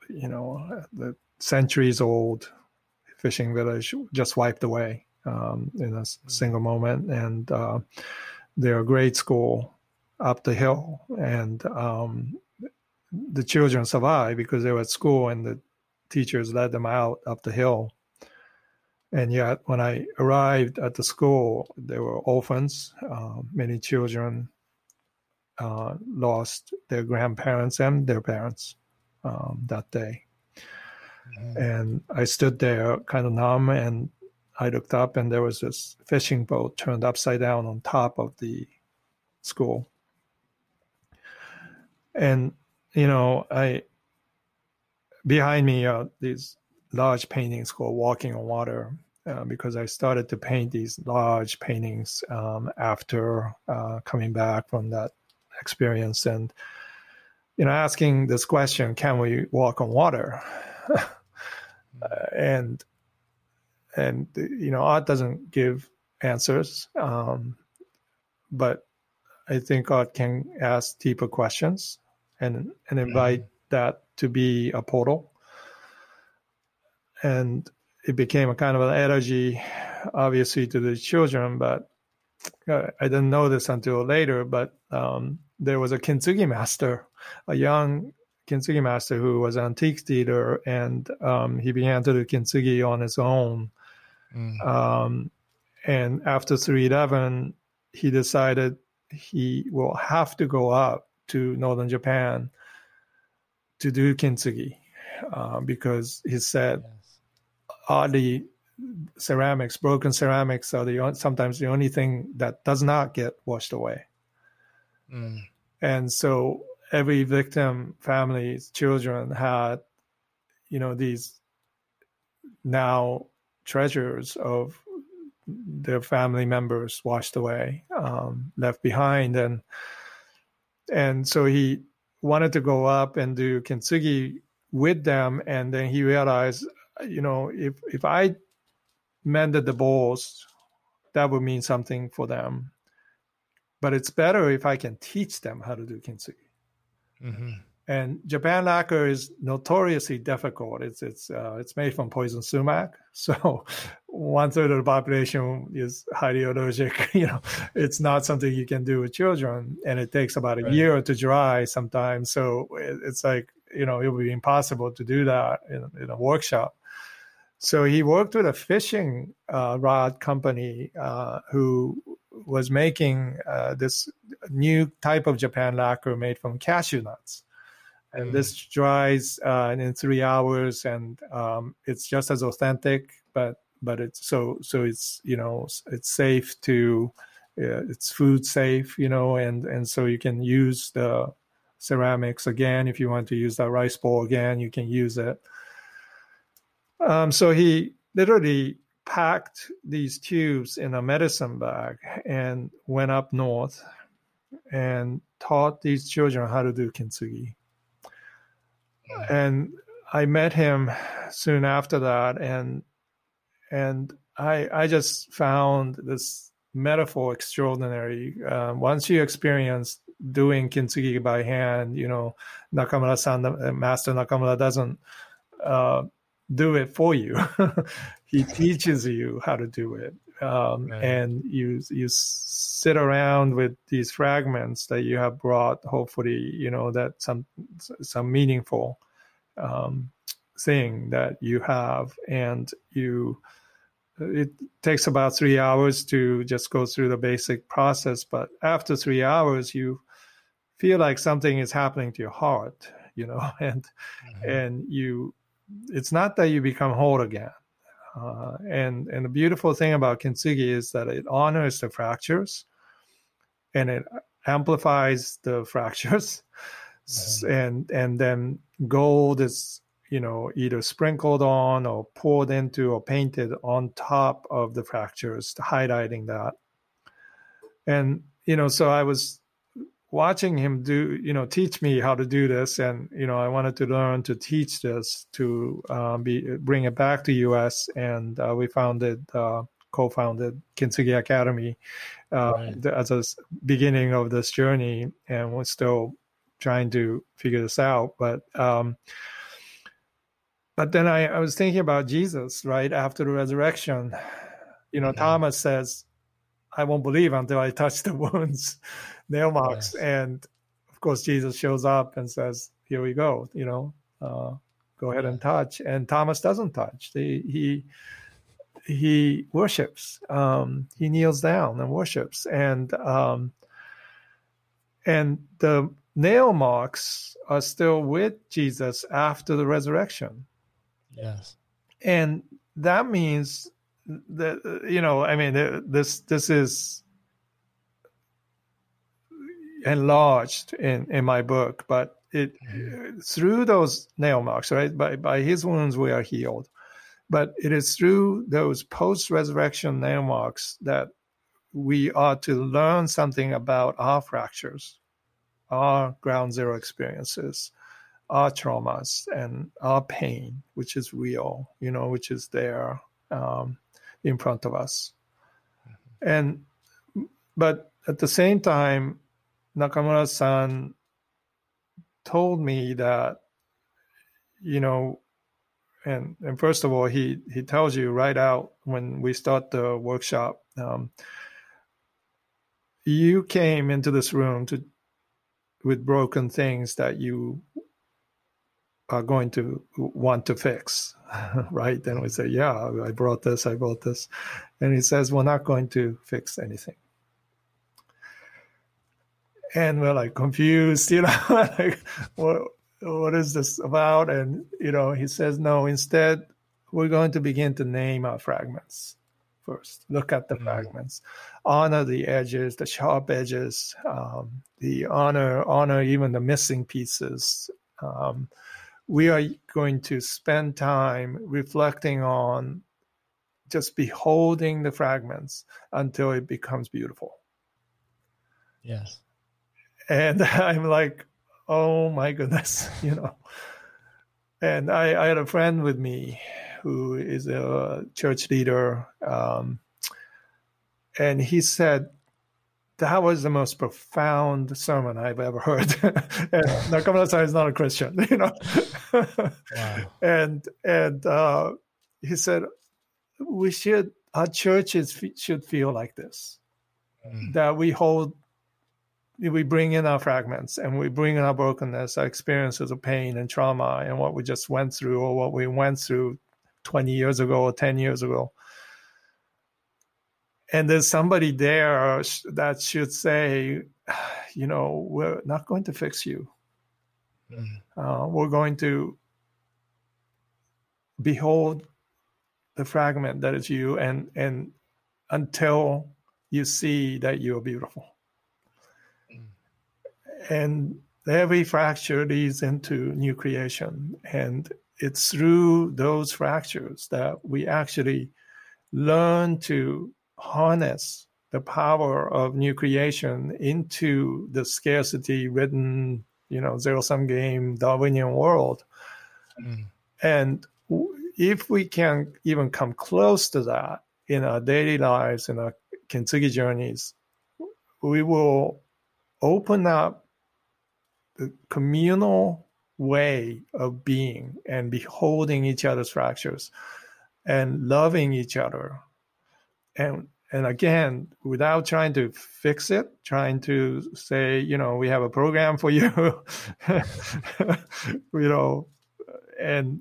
you know, the centuries old fishing village just wiped away um, in a mm. single moment. And uh, they're a grade school up the hill. And um, the children survived because they were at school and the teachers led them out up the hill. And yet, when I arrived at the school, there were orphans. Uh, many children uh, lost their grandparents and their parents um, that day. Mm-hmm. And I stood there kind of numb and I looked up and there was this fishing boat turned upside down on top of the school. And, you know, I, behind me are these large paintings called Walking on Water. Uh, because I started to paint these large paintings um, after uh, coming back from that experience, and you know, asking this question: Can we walk on water? (laughs) uh, and and you know art doesn't give answers um, but i think art can ask deeper questions and and invite mm-hmm. that to be a portal and it became a kind of an energy obviously to the children but uh, i didn't know this until later but um, there was a kintsugi master a young kintsugi master who was an antique dealer, and um, he began to do kintsugi on his own. Mm. Um, and after 311, he decided he will have to go up to northern Japan to do kintsugi uh, because he said, yes. Oddly, ceramics, broken ceramics are the sometimes the only thing that does not get washed away. Mm. And so every victim family's children had you know these now treasures of their family members washed away um, left behind and and so he wanted to go up and do kintsugi with them and then he realized you know if if i mended the bowls that would mean something for them but it's better if i can teach them how to do kintsugi Mm-hmm. And Japan lacquer is notoriously difficult. It's it's uh, it's made from poison sumac, (laughs) so one third of the population is highly allergic. (laughs) You know, it's not something you can do with children, and it takes about a right. year to dry sometimes. So it's like you know it would be impossible to do that in, in a workshop. So he worked with a fishing uh, rod company uh, who was making uh, this new type of Japan lacquer made from cashew nuts. And mm. this dries uh, in three hours, and um, it's just as authentic, but but it's so so it's you know it's safe to uh, it's food safe, you know, and and so you can use the ceramics again if you want to use that rice bowl again, you can use it. Um, so he literally packed these tubes in a medicine bag and went up north and taught these children how to do kintsugi. And I met him soon after that, and and I I just found this metaphor extraordinary. Uh, once you experience doing kintsugi by hand, you know Nakamura-san, Master Nakamura doesn't uh, do it for you. (laughs) he teaches you how to do it um, right. and you you sit around with these fragments that you have brought hopefully you know that some some meaningful um, thing that you have and you it takes about three hours to just go through the basic process but after three hours you feel like something is happening to your heart you know (laughs) and mm-hmm. and you it's not that you become whole again uh, and and the beautiful thing about kintsugi is that it honors the fractures, and it amplifies the (laughs) fractures, mm-hmm. and and then gold is you know either sprinkled on or poured into or painted on top of the fractures, highlighting that. And, you know, so I was watching him do, you know, teach me how to do this. And, you know, I wanted to learn to teach this to uh, be, bring it back to US. And uh, we founded, uh, co-founded Kintsugi Academy uh, right. as a beginning of this journey. And we're still trying to figure this out. But, um, but then I, I was thinking about Jesus, right? After the resurrection, you know, Thomas says, I won't believe until I (laughs) touch the wounds, nail marks. Yes. And of course, Jesus shows up and says, Here we go, you know, uh, go ahead and touch. And Thomas doesn't touch. He, he, he worships. Um, he kneels down and worships. And, um, and the nail marks are still with Jesus after the resurrection. Yes. And that means that you know, I mean, this this is enlarged in in my book, but it mm-hmm. through those nail marks, right? By by his wounds we are healed. But it is through those post resurrection nail marks that we are to learn something about our fractures, our ground zero experiences, our traumas and our pain, which is real, you know, which is there um, in front of us. Mm-hmm. And, but at the same time, Nakamura san told me that, you know, and, and first of all, he, he tells you right out when we start the workshop, um, you came into this room to with broken things that you are going to want to fix, (laughs) right? Then we say, yeah, I brought this, I brought this. And he says, we're not going to fix anything. And we're like confused, (laughs) you know, like, what, what is this about? And, you know, he says, no, instead, we're going to begin to name our fragments first. Look at the mm-hmm. fragments, honor the edges, the sharp edges, um, the honor, honor even the missing pieces. Um, we are going to spend time reflecting on just beholding the fragments until it becomes beautiful. Yes. And (laughs) I'm like, oh my goodness, (laughs) you know. And I, I had a friend with me who is a church leader. Um, and he said, that was the most profound sermon I've ever heard. (laughs) and Nakamura-san is not a Christian, (laughs) you know. wow. And and uh, he said, we should our churches should feel like this, mm. that we hold, we bring in our fragments and we bring in our brokenness, our experiences of pain and trauma, and what we just went through or what we went through twenty years ago or ten years ago and there's somebody there that should say, you know, we're not going to fix you. Mm. Uh, we're going to behold the fragment that is you, and and until you see that you are beautiful. Mm. And every fracture leads into new creation, and it's through those fractures that we actually learn to harness the power of new creation into the scarcity ridden, you know, zero sum game Darwinian world. Mm. And if we can even come close to that in our daily lives, in our kintsugi journeys, we will open up the communal way of being and beholding each other's fractures and loving each other and and again without trying to fix it trying to say you know we have a program for you (laughs) you know and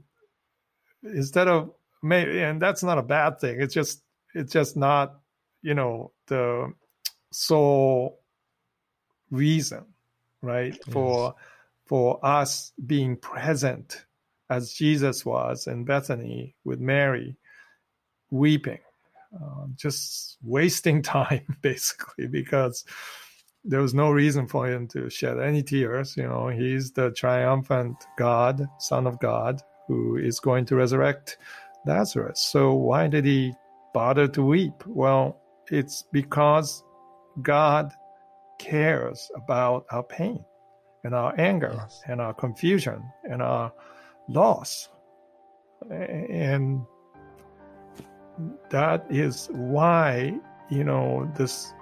instead of maybe and that's not a bad thing it's just it's just not you know the sole reason right yes. for for us being present as jesus was in bethany with mary weeping uh, just wasting (laughs) time basically because there was no reason for him to shed any tears. You know, he's the triumphant God, Son of God, who is going to resurrect Lazarus. So why did he bother to weep? Well, it's because God cares about our pain and our anger yes. and our confusion and our loss. And that is why, you know, this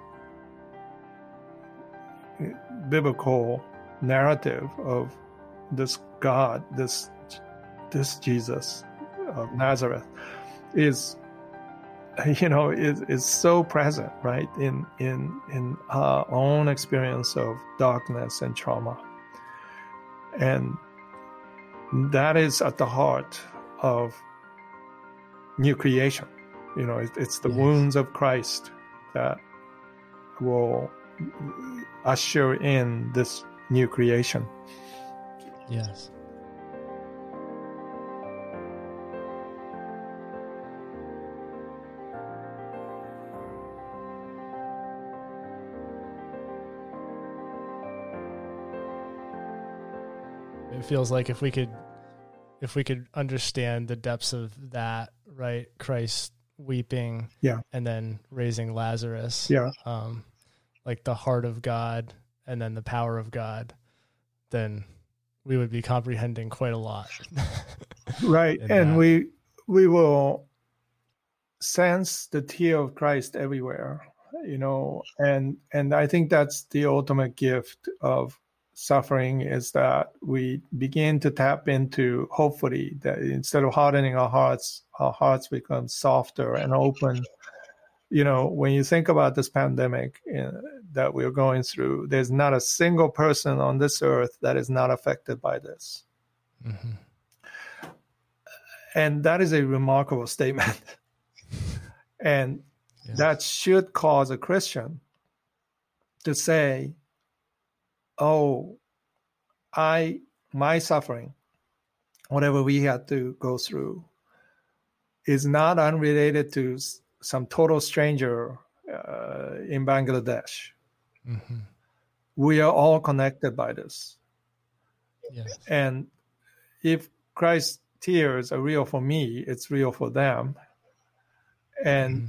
biblical narrative of this God, this this Jesus of Nazareth, is you know is is so present, right in in in our own experience of darkness and trauma, and that is at the heart of new creation. You know, it's the yes. wounds of Christ that will usher in this new creation. Yes. It feels like if we could if we could understand the depths of that, right? Christ weeping, yeah, and then raising Lazarus, yeah, um, like the heart of God and then the power of God, then we would be comprehending quite a lot. (laughs) right. And that. we we will sense the tear of Christ everywhere, you know, and and I think that's the ultimate gift of suffering is that we begin to tap into hopefully that instead of hardening our hearts, our hearts become softer and open you know, when you think about this pandemic uh, that we're going through, there's not a single person on this earth that is not affected by this. Mm-hmm. And that is a remarkable statement. (laughs) and yes. that should cause a Christian to say, oh, I, my suffering, whatever we had to go through, is not unrelated to some total stranger uh, in Bangladesh. Mm-hmm. We are all connected by this. Yes. And if Christ's tears are real for me, it's real for them. And,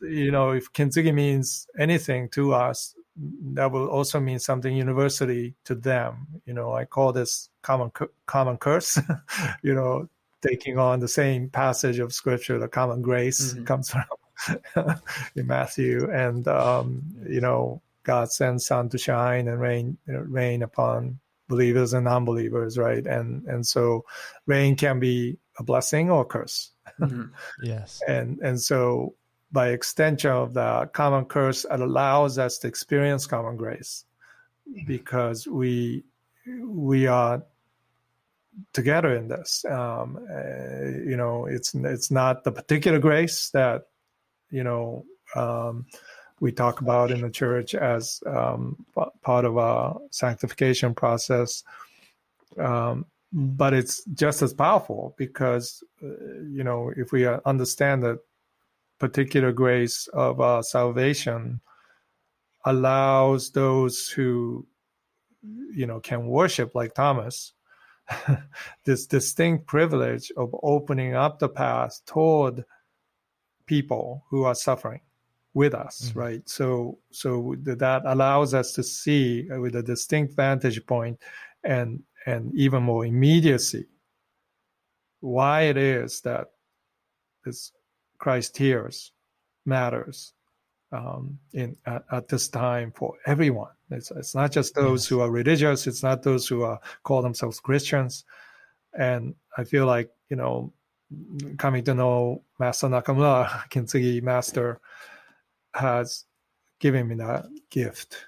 mm-hmm. you know, if kintsugi means anything to us, that will also mean something universally to them. You know, I call this common common curse. (laughs) you know, taking on the same passage of scripture, the common grace mm-hmm. comes (laughs) from in Matthew, and um, you know, God sends sun to shine and rain rain upon believers and non-believers, right? And and so rain can be a blessing or a curse. Mm-hmm. yes. (laughs) And and so by extension of the common curse, it allows us to experience common grace because we we are together in this. Um, uh, you know, it's it's not the particular grace that you know um, we talk about in the church as um, part of our sanctification process, um, but it's just as powerful because uh, you know if we understand that particular grace of our salvation allows those who you know can worship like Thomas (laughs) this distinct privilege of opening up the path toward people who are suffering with us mm-hmm. right so so that allows us to see with a distinct vantage point and and even more immediacy why it is that this christ tears matters um, in at, at, this time for everyone. It's, it's not just those yes. who are religious. It's not those who are call themselves Christians. And I feel like you know, coming to know Master Nakamura, (laughs) Kintsugi Master, has given me that gift.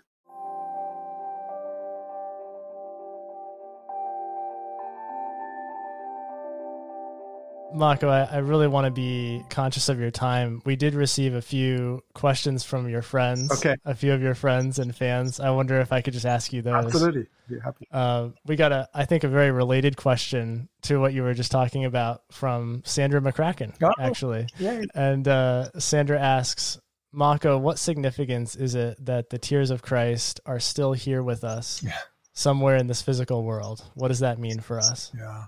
Mako, I, I, really want to be conscious of your time. We did receive a few questions from your friends. Okay. A few of your friends and fans. I wonder if I could just ask you those. Absolutely. Be happy. Uh, we got a, I think, a very related question to what you were just talking about from Sandra McCracken, oh, actually. Yay. And uh, Sandra asks, Mako, what significance is it that the tears of Christ are still here with us yeah. somewhere in this physical world? What does that mean for us? Yeah.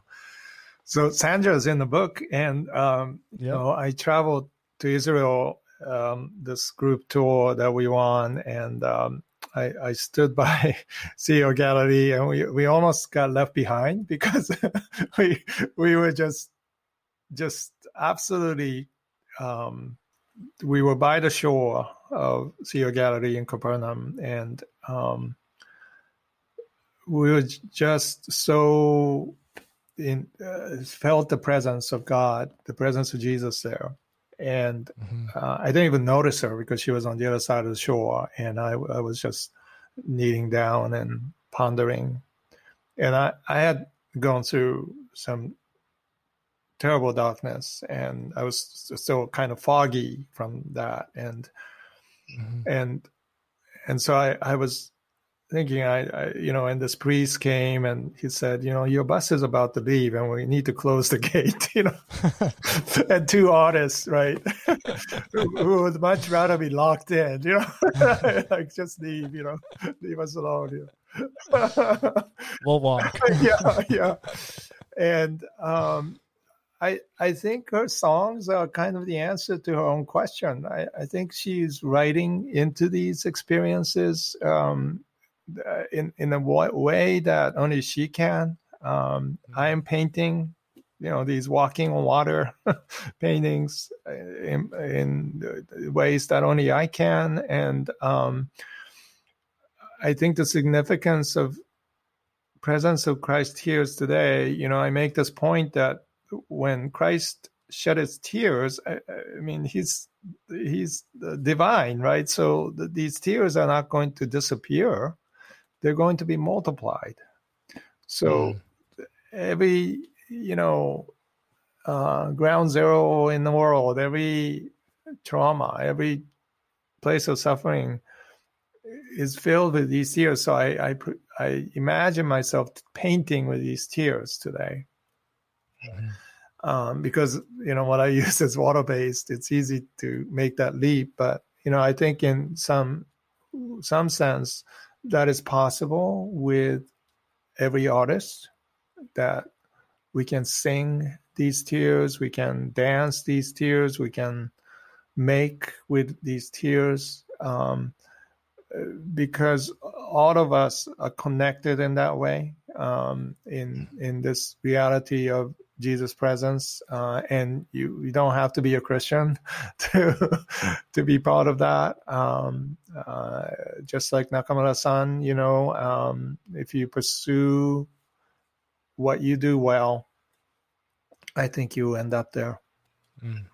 So Sandra is in the book, and um, you know, I traveled to Israel um, this group tour that we won, and um, I, I, stood (laughs) by Sea of Galilee, and we we almost got left behind (laughs) because (laughs) we we were just just absolutely um, we were by the shore of Sea of Galilee in Capernaum, and um, we were just so in uh, felt the presence of God, the presence of Jesus there, and mm-hmm. uh, I didn't even notice her because she was on the other side of the shore, and I, I was just kneeling down and pondering, and I I had gone through some terrible darkness and i was still kind of foggy from that and mm-hmm. and and so i i was thinking I, I, you know and this priest came and he said you know your bus is about to leave and we need to close the (laughs) gate you know (laughs) and two artists right (laughs) who would much rather be locked in you know like just leave you know leave us alone you know? we'll walk yeah yeah and um I, I think her songs are kind of the answer to her own question. I, I think she's writing into these experiences um, in in a way that only she can. Um, I am painting, you know, these walking on water (laughs) paintings uh, in, in, ways that only I can, and um, I think the significance of presence of Christ tears today. You know, I make this point that when Christ shed his tears, I, I mean, he's he's divine, right? So th- these tears are not going to disappear; they're going to be multiplied. So mm. every you know uh, ground zero in the world, every trauma, every place of suffering is filled with these tears. So I, I, I imagine myself painting with these tears today. Mm-hmm. Um, because you know what I (laughs) use is water based. It's easy to make that leap, but you know I think in some some sense that is possible with every artist that we can sing these tears, we can dance these tears, we can make with these tears. Um, because all of us are connected in that way um, in in this reality of Jesus' presence, uh, and you, you don't have to be a Christian (laughs) to (laughs) to be part of that. Um, uh, just like Nakamura-san, you know, um, if you pursue what you do well, I think you end up there. Mm.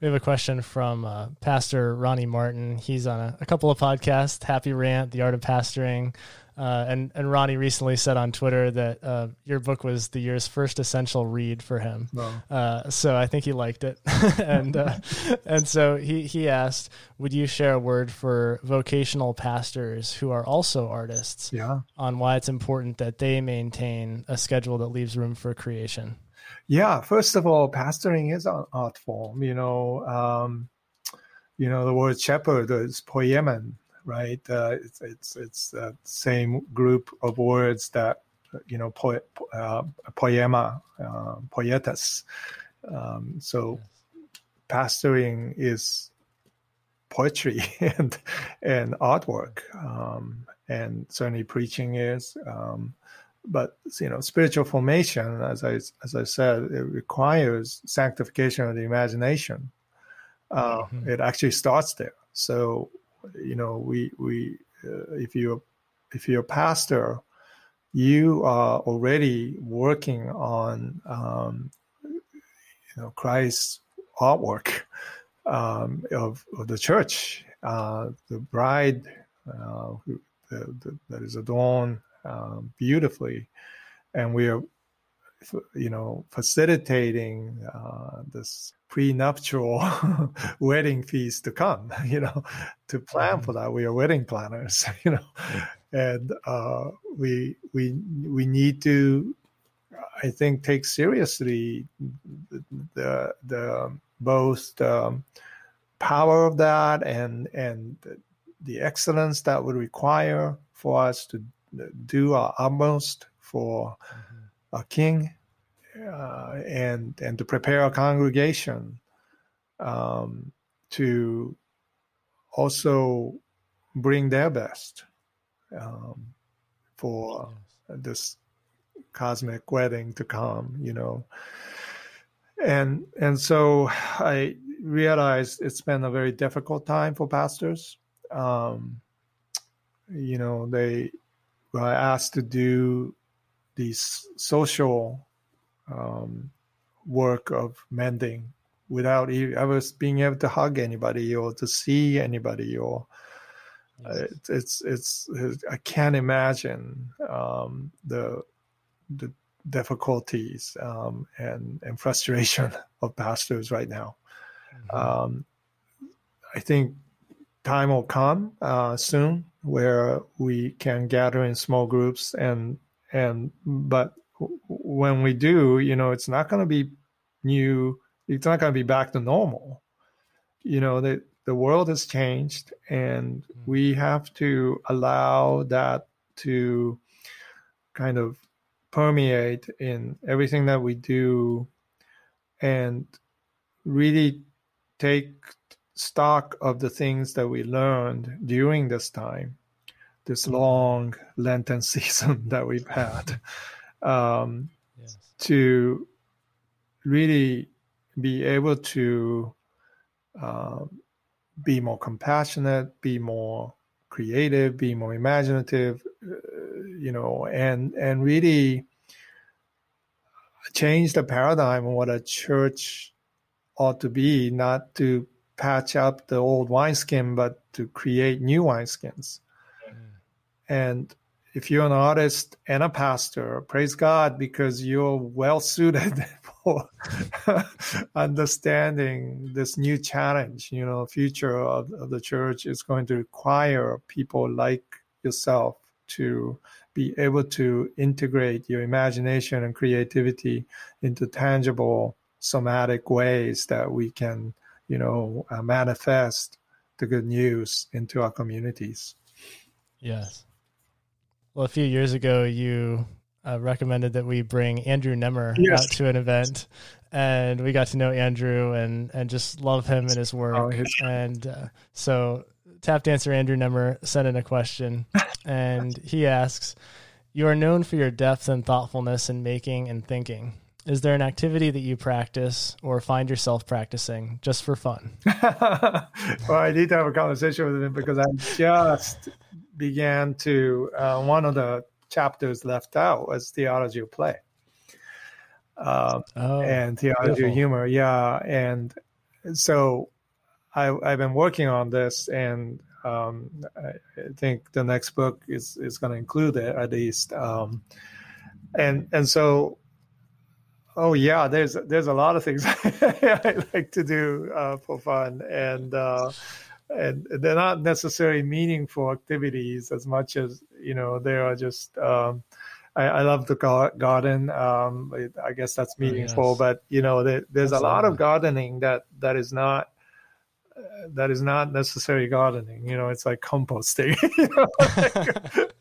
We have a question from uh, Pastor Ronnie Martin. He's on a, a, couple of podcasts, Happy Rant, The Art of Pastoring. Uh, and, and Ronnie recently said on Twitter that uh, your book was the year's first essential read for him. Wow. Uh, so I think he liked it. (laughs) and, uh, (laughs) and so he, he asked, Would you share a word for vocational pastors who are also artists yeah. on why it's important that they maintain a schedule that leaves room for creation? Yeah, first of all, pastoring is an art form. You know, um, you know the word shepherd is poiemen, right? Uh, it's it's it's the same group of words that you know po- uh, poiema, uh, poietas. Um, so, pastoring is poetry (laughs) and and artwork, um, and certainly preaching is. Um, but you know spiritual formation as i as i said it requires sanctification of the imagination uh, mm-hmm. it actually starts there so you know we we uh, if you if you're a pastor you are already working on um, you know christ's artwork um, of, of the church. Uh, the bride uh, who, the, the, that is adorned um, beautifully, and we are, you know, facilitating uh, this prenuptial (laughs) wedding feast to come. (laughs) You know, to plan for mm-hmm. that, we are wedding planners. (laughs) You know, and uh, we we we need to, I think, take seriously the the, the both the power of that and and the excellence that would require for us to do our utmost for mm-hmm. a king uh, and and to prepare a congregation um, to also bring their best um, for yes. this cosmic wedding to come, you know. And and so I realized it's been a very difficult time for pastors. Um, you know, they were asked to do these social um, work of mending without ever being able to hug anybody or to see anybody or uh, it's, it's, it's I can't imagine um, the the difficulties um, and and frustration (laughs) of pastors right now. Mm-hmm. Um, I think time will come uh, soon where we can gather in small groups and and but when we do, you know, it's not going to be new. It's not going to be back to normal. You know, the the world has changed, and mm-hmm. we have to allow that to kind of permeate in everything that we do, and really take stock of the things that we learned during this time, this mm-hmm. long Lenten (laughs) season that we've had, um. To really be able to uh, be more compassionate, be more creative, be more imaginative, uh, you know, and and really change the paradigm of what a church ought to be, not to patch up the old wineskin, but to create new wineskins. Mm. And if you're an artist and a pastor, praise God because you're well suited (laughs) for (laughs) understanding this new challenge. You know, future of, of the church is going to require people like yourself to be able to integrate your imagination and creativity into tangible somatic ways that we can, you know, uh, manifest the good news into our communities. Yes. Well, a few years ago, you uh, recommended that we bring Andrew Nemr yes. out to an event, and we got to know Andrew and and just love him and his work. Oh, his- and uh, so, tap dancer Andrew Nemr sent in a question, (laughs) and he asks, "You are known for your depth and thoughtfulness in making and thinking." Is there an activity that you practice or find yourself practicing just for fun? (laughs) well, I need to have a conversation with him because I'm just began to uh, one of the chapters left out was theology of play uh, oh, and theology beautiful. of humor. Yeah, and so I, have been working on this, and um, I think the next book is is going to include it at least. Um, and and so, oh yeah, there's there's a lot of things (laughs) I like to do uh, for fun, and uh, and they're not necessarily meaningful activities as much as you know they are just um, I, I, love the garden um, i guess that's meaningful oh, yes. but you know there, there's Absolutely. a lot of gardening that that is not uh, that is not necessarily gardening you know it's like composting (laughs) you know, like,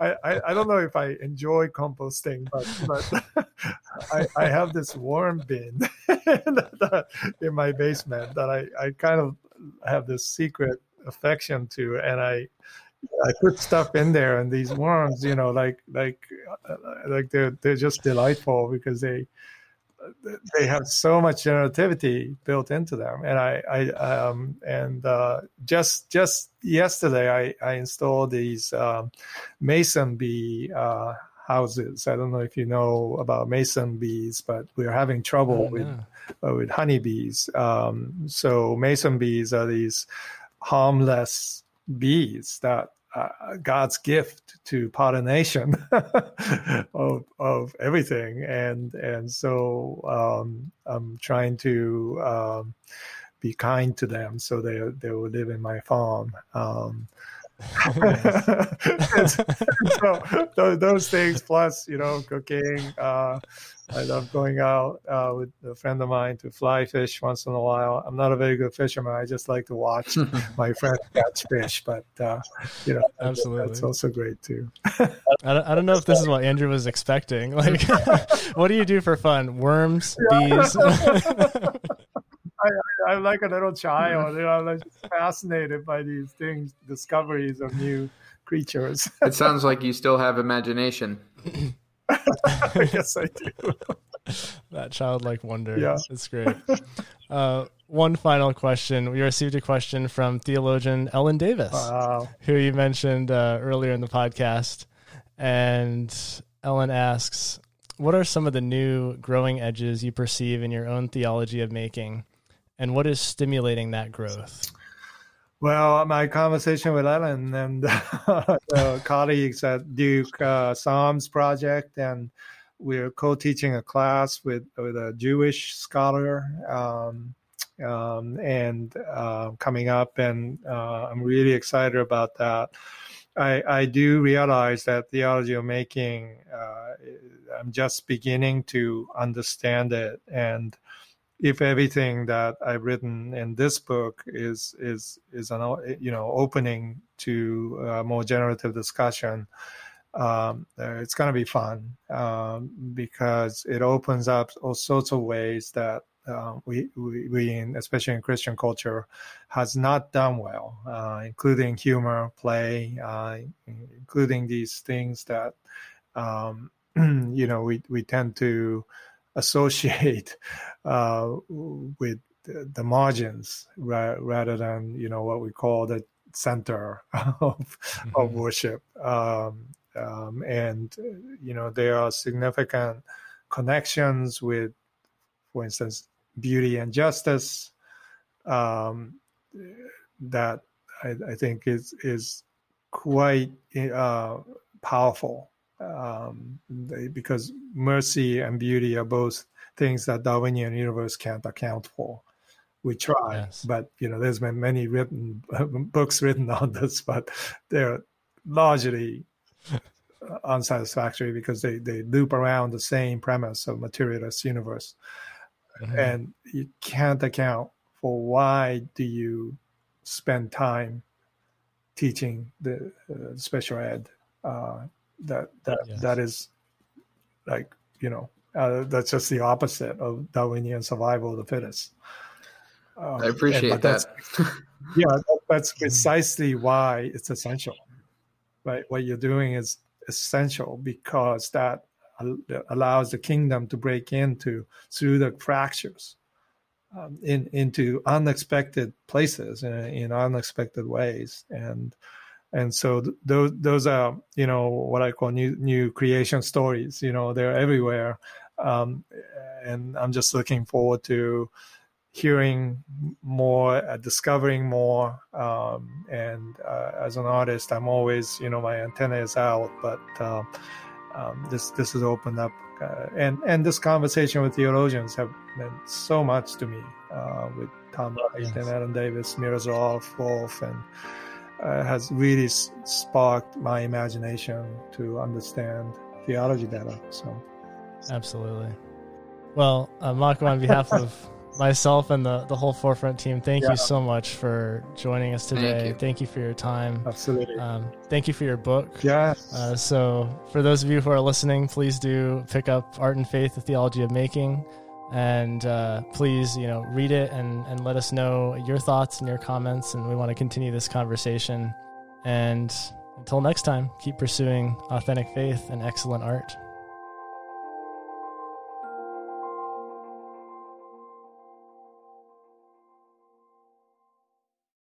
I, I, I don't know if i enjoy composting but but (laughs) I, I have this worm bin (laughs) in my basement that I, I kind of have this secret affection to, and I I put stuff in there, and these worms, you know, like like uh, like they're they're just delightful because they they have so much generativity built into them, and I I um and uh, just just yesterday I I installed these um, mason bee. Uh, houses. I don't know if you know about mason bees, but we're having trouble oh, with uh, with honeybees. Um, so mason bees are these harmless bees that uh, God's gift to pollination (laughs) of of everything, and and so um, I'm trying to um, be kind to them so they they will live in my farm. Um, so (laughs) those, those, things plus you know cooking uh, i love going out uh, with a friend of mine to fly fish once in a while. I'm not a very good fisherman. I just like to watch (laughs) my friends catch fish but uh, you know absolutely. that's also great too. I, don't, I don't know if this is what andrew was expecting. Like (laughs) what do you do for fun? Worms bees I'm like a little child. You know, I'm like fascinated by these things, discoveries of new creatures. it sounds like you still have imagination. (laughs) yes, I do. that childlike wonder. Yeah. It's great. Uh, one final question. We received a question from theologian Ellen Davis, wow. who you mentioned uh, earlier in the podcast. And Ellen asks, What are some of the new growing edges you perceive in your own theology of making? And what is stimulating that growth? Well, my conversation with Ellen and (laughs) the colleagues at Duke uh, Psalms Project, and we're co-teaching a class with with a Jewish scholar, um, um, and uh, coming up, and uh, I'm really excited about that. I, I do realize that theology of making, uh, I'm just beginning to understand it, and if everything that I've written in this book is is is an you know opening to a more generative discussion, um, uh, it's going to be fun um, because it opens up all sorts of ways that uh, we, we, we especially in Christian culture, has not done well, uh, including humor, play, uh, including these things that um, (clears throat) you know we we tend to associate (laughs) uh, with the margins ra- rather than you know what we call the center (laughs) of, mm-hmm. of worship um, um, and you know there are significant connections with for instance beauty and justice um, that I, I, think is is quite uh, powerful um, they, because mercy and beauty are both things that Darwinian universe can't account for. We try, yes. but you know, there's been many written (laughs) books written on this, but they're largely (laughs) unsatisfactory because they, they loop around the same premise of materialist universe, mm-hmm. and you can't account for why do you spend time teaching the uh, special ed uh, that that yes. that is like you know uh, that's just the opposite of Darwinian survival of the fittest. Um, I appreciate and, that. (laughs) yeah, that's precisely why it's essential. Right, what you're doing is essential because that allows the kingdom to break into through the fractures um, in into unexpected places in, in unexpected ways and and so th- those those are you know what I call new new creation stories. You know, they're everywhere, um, and I'm just looking forward to hearing more, uh, discovering more. Um, and uh, as an artist, I'm always you know my antenna is out, but uh, um, this this has opened up. Uh, and and this conversation with theologians have meant so much to me uh, with Tom Wright yes. and Ellen Davis, Miroslav Volf, and uh, has really s- sparked my imagination to understand theology better. So, absolutely. Well, uh, Mako, on behalf of (laughs) myself and the, the whole forefront team, thank yeah. you so much for joining us today. Thank you, thank you for your time. Absolutely. Um, thank you for your book. Yeah. Uh, so, for those of you who are listening, please do pick up Art and Faith: The Theology of Making and uh, please you know read it and, and let us know your thoughts and your comments and we want to continue this conversation. And until next time keep pursuing authentic faith and excellent art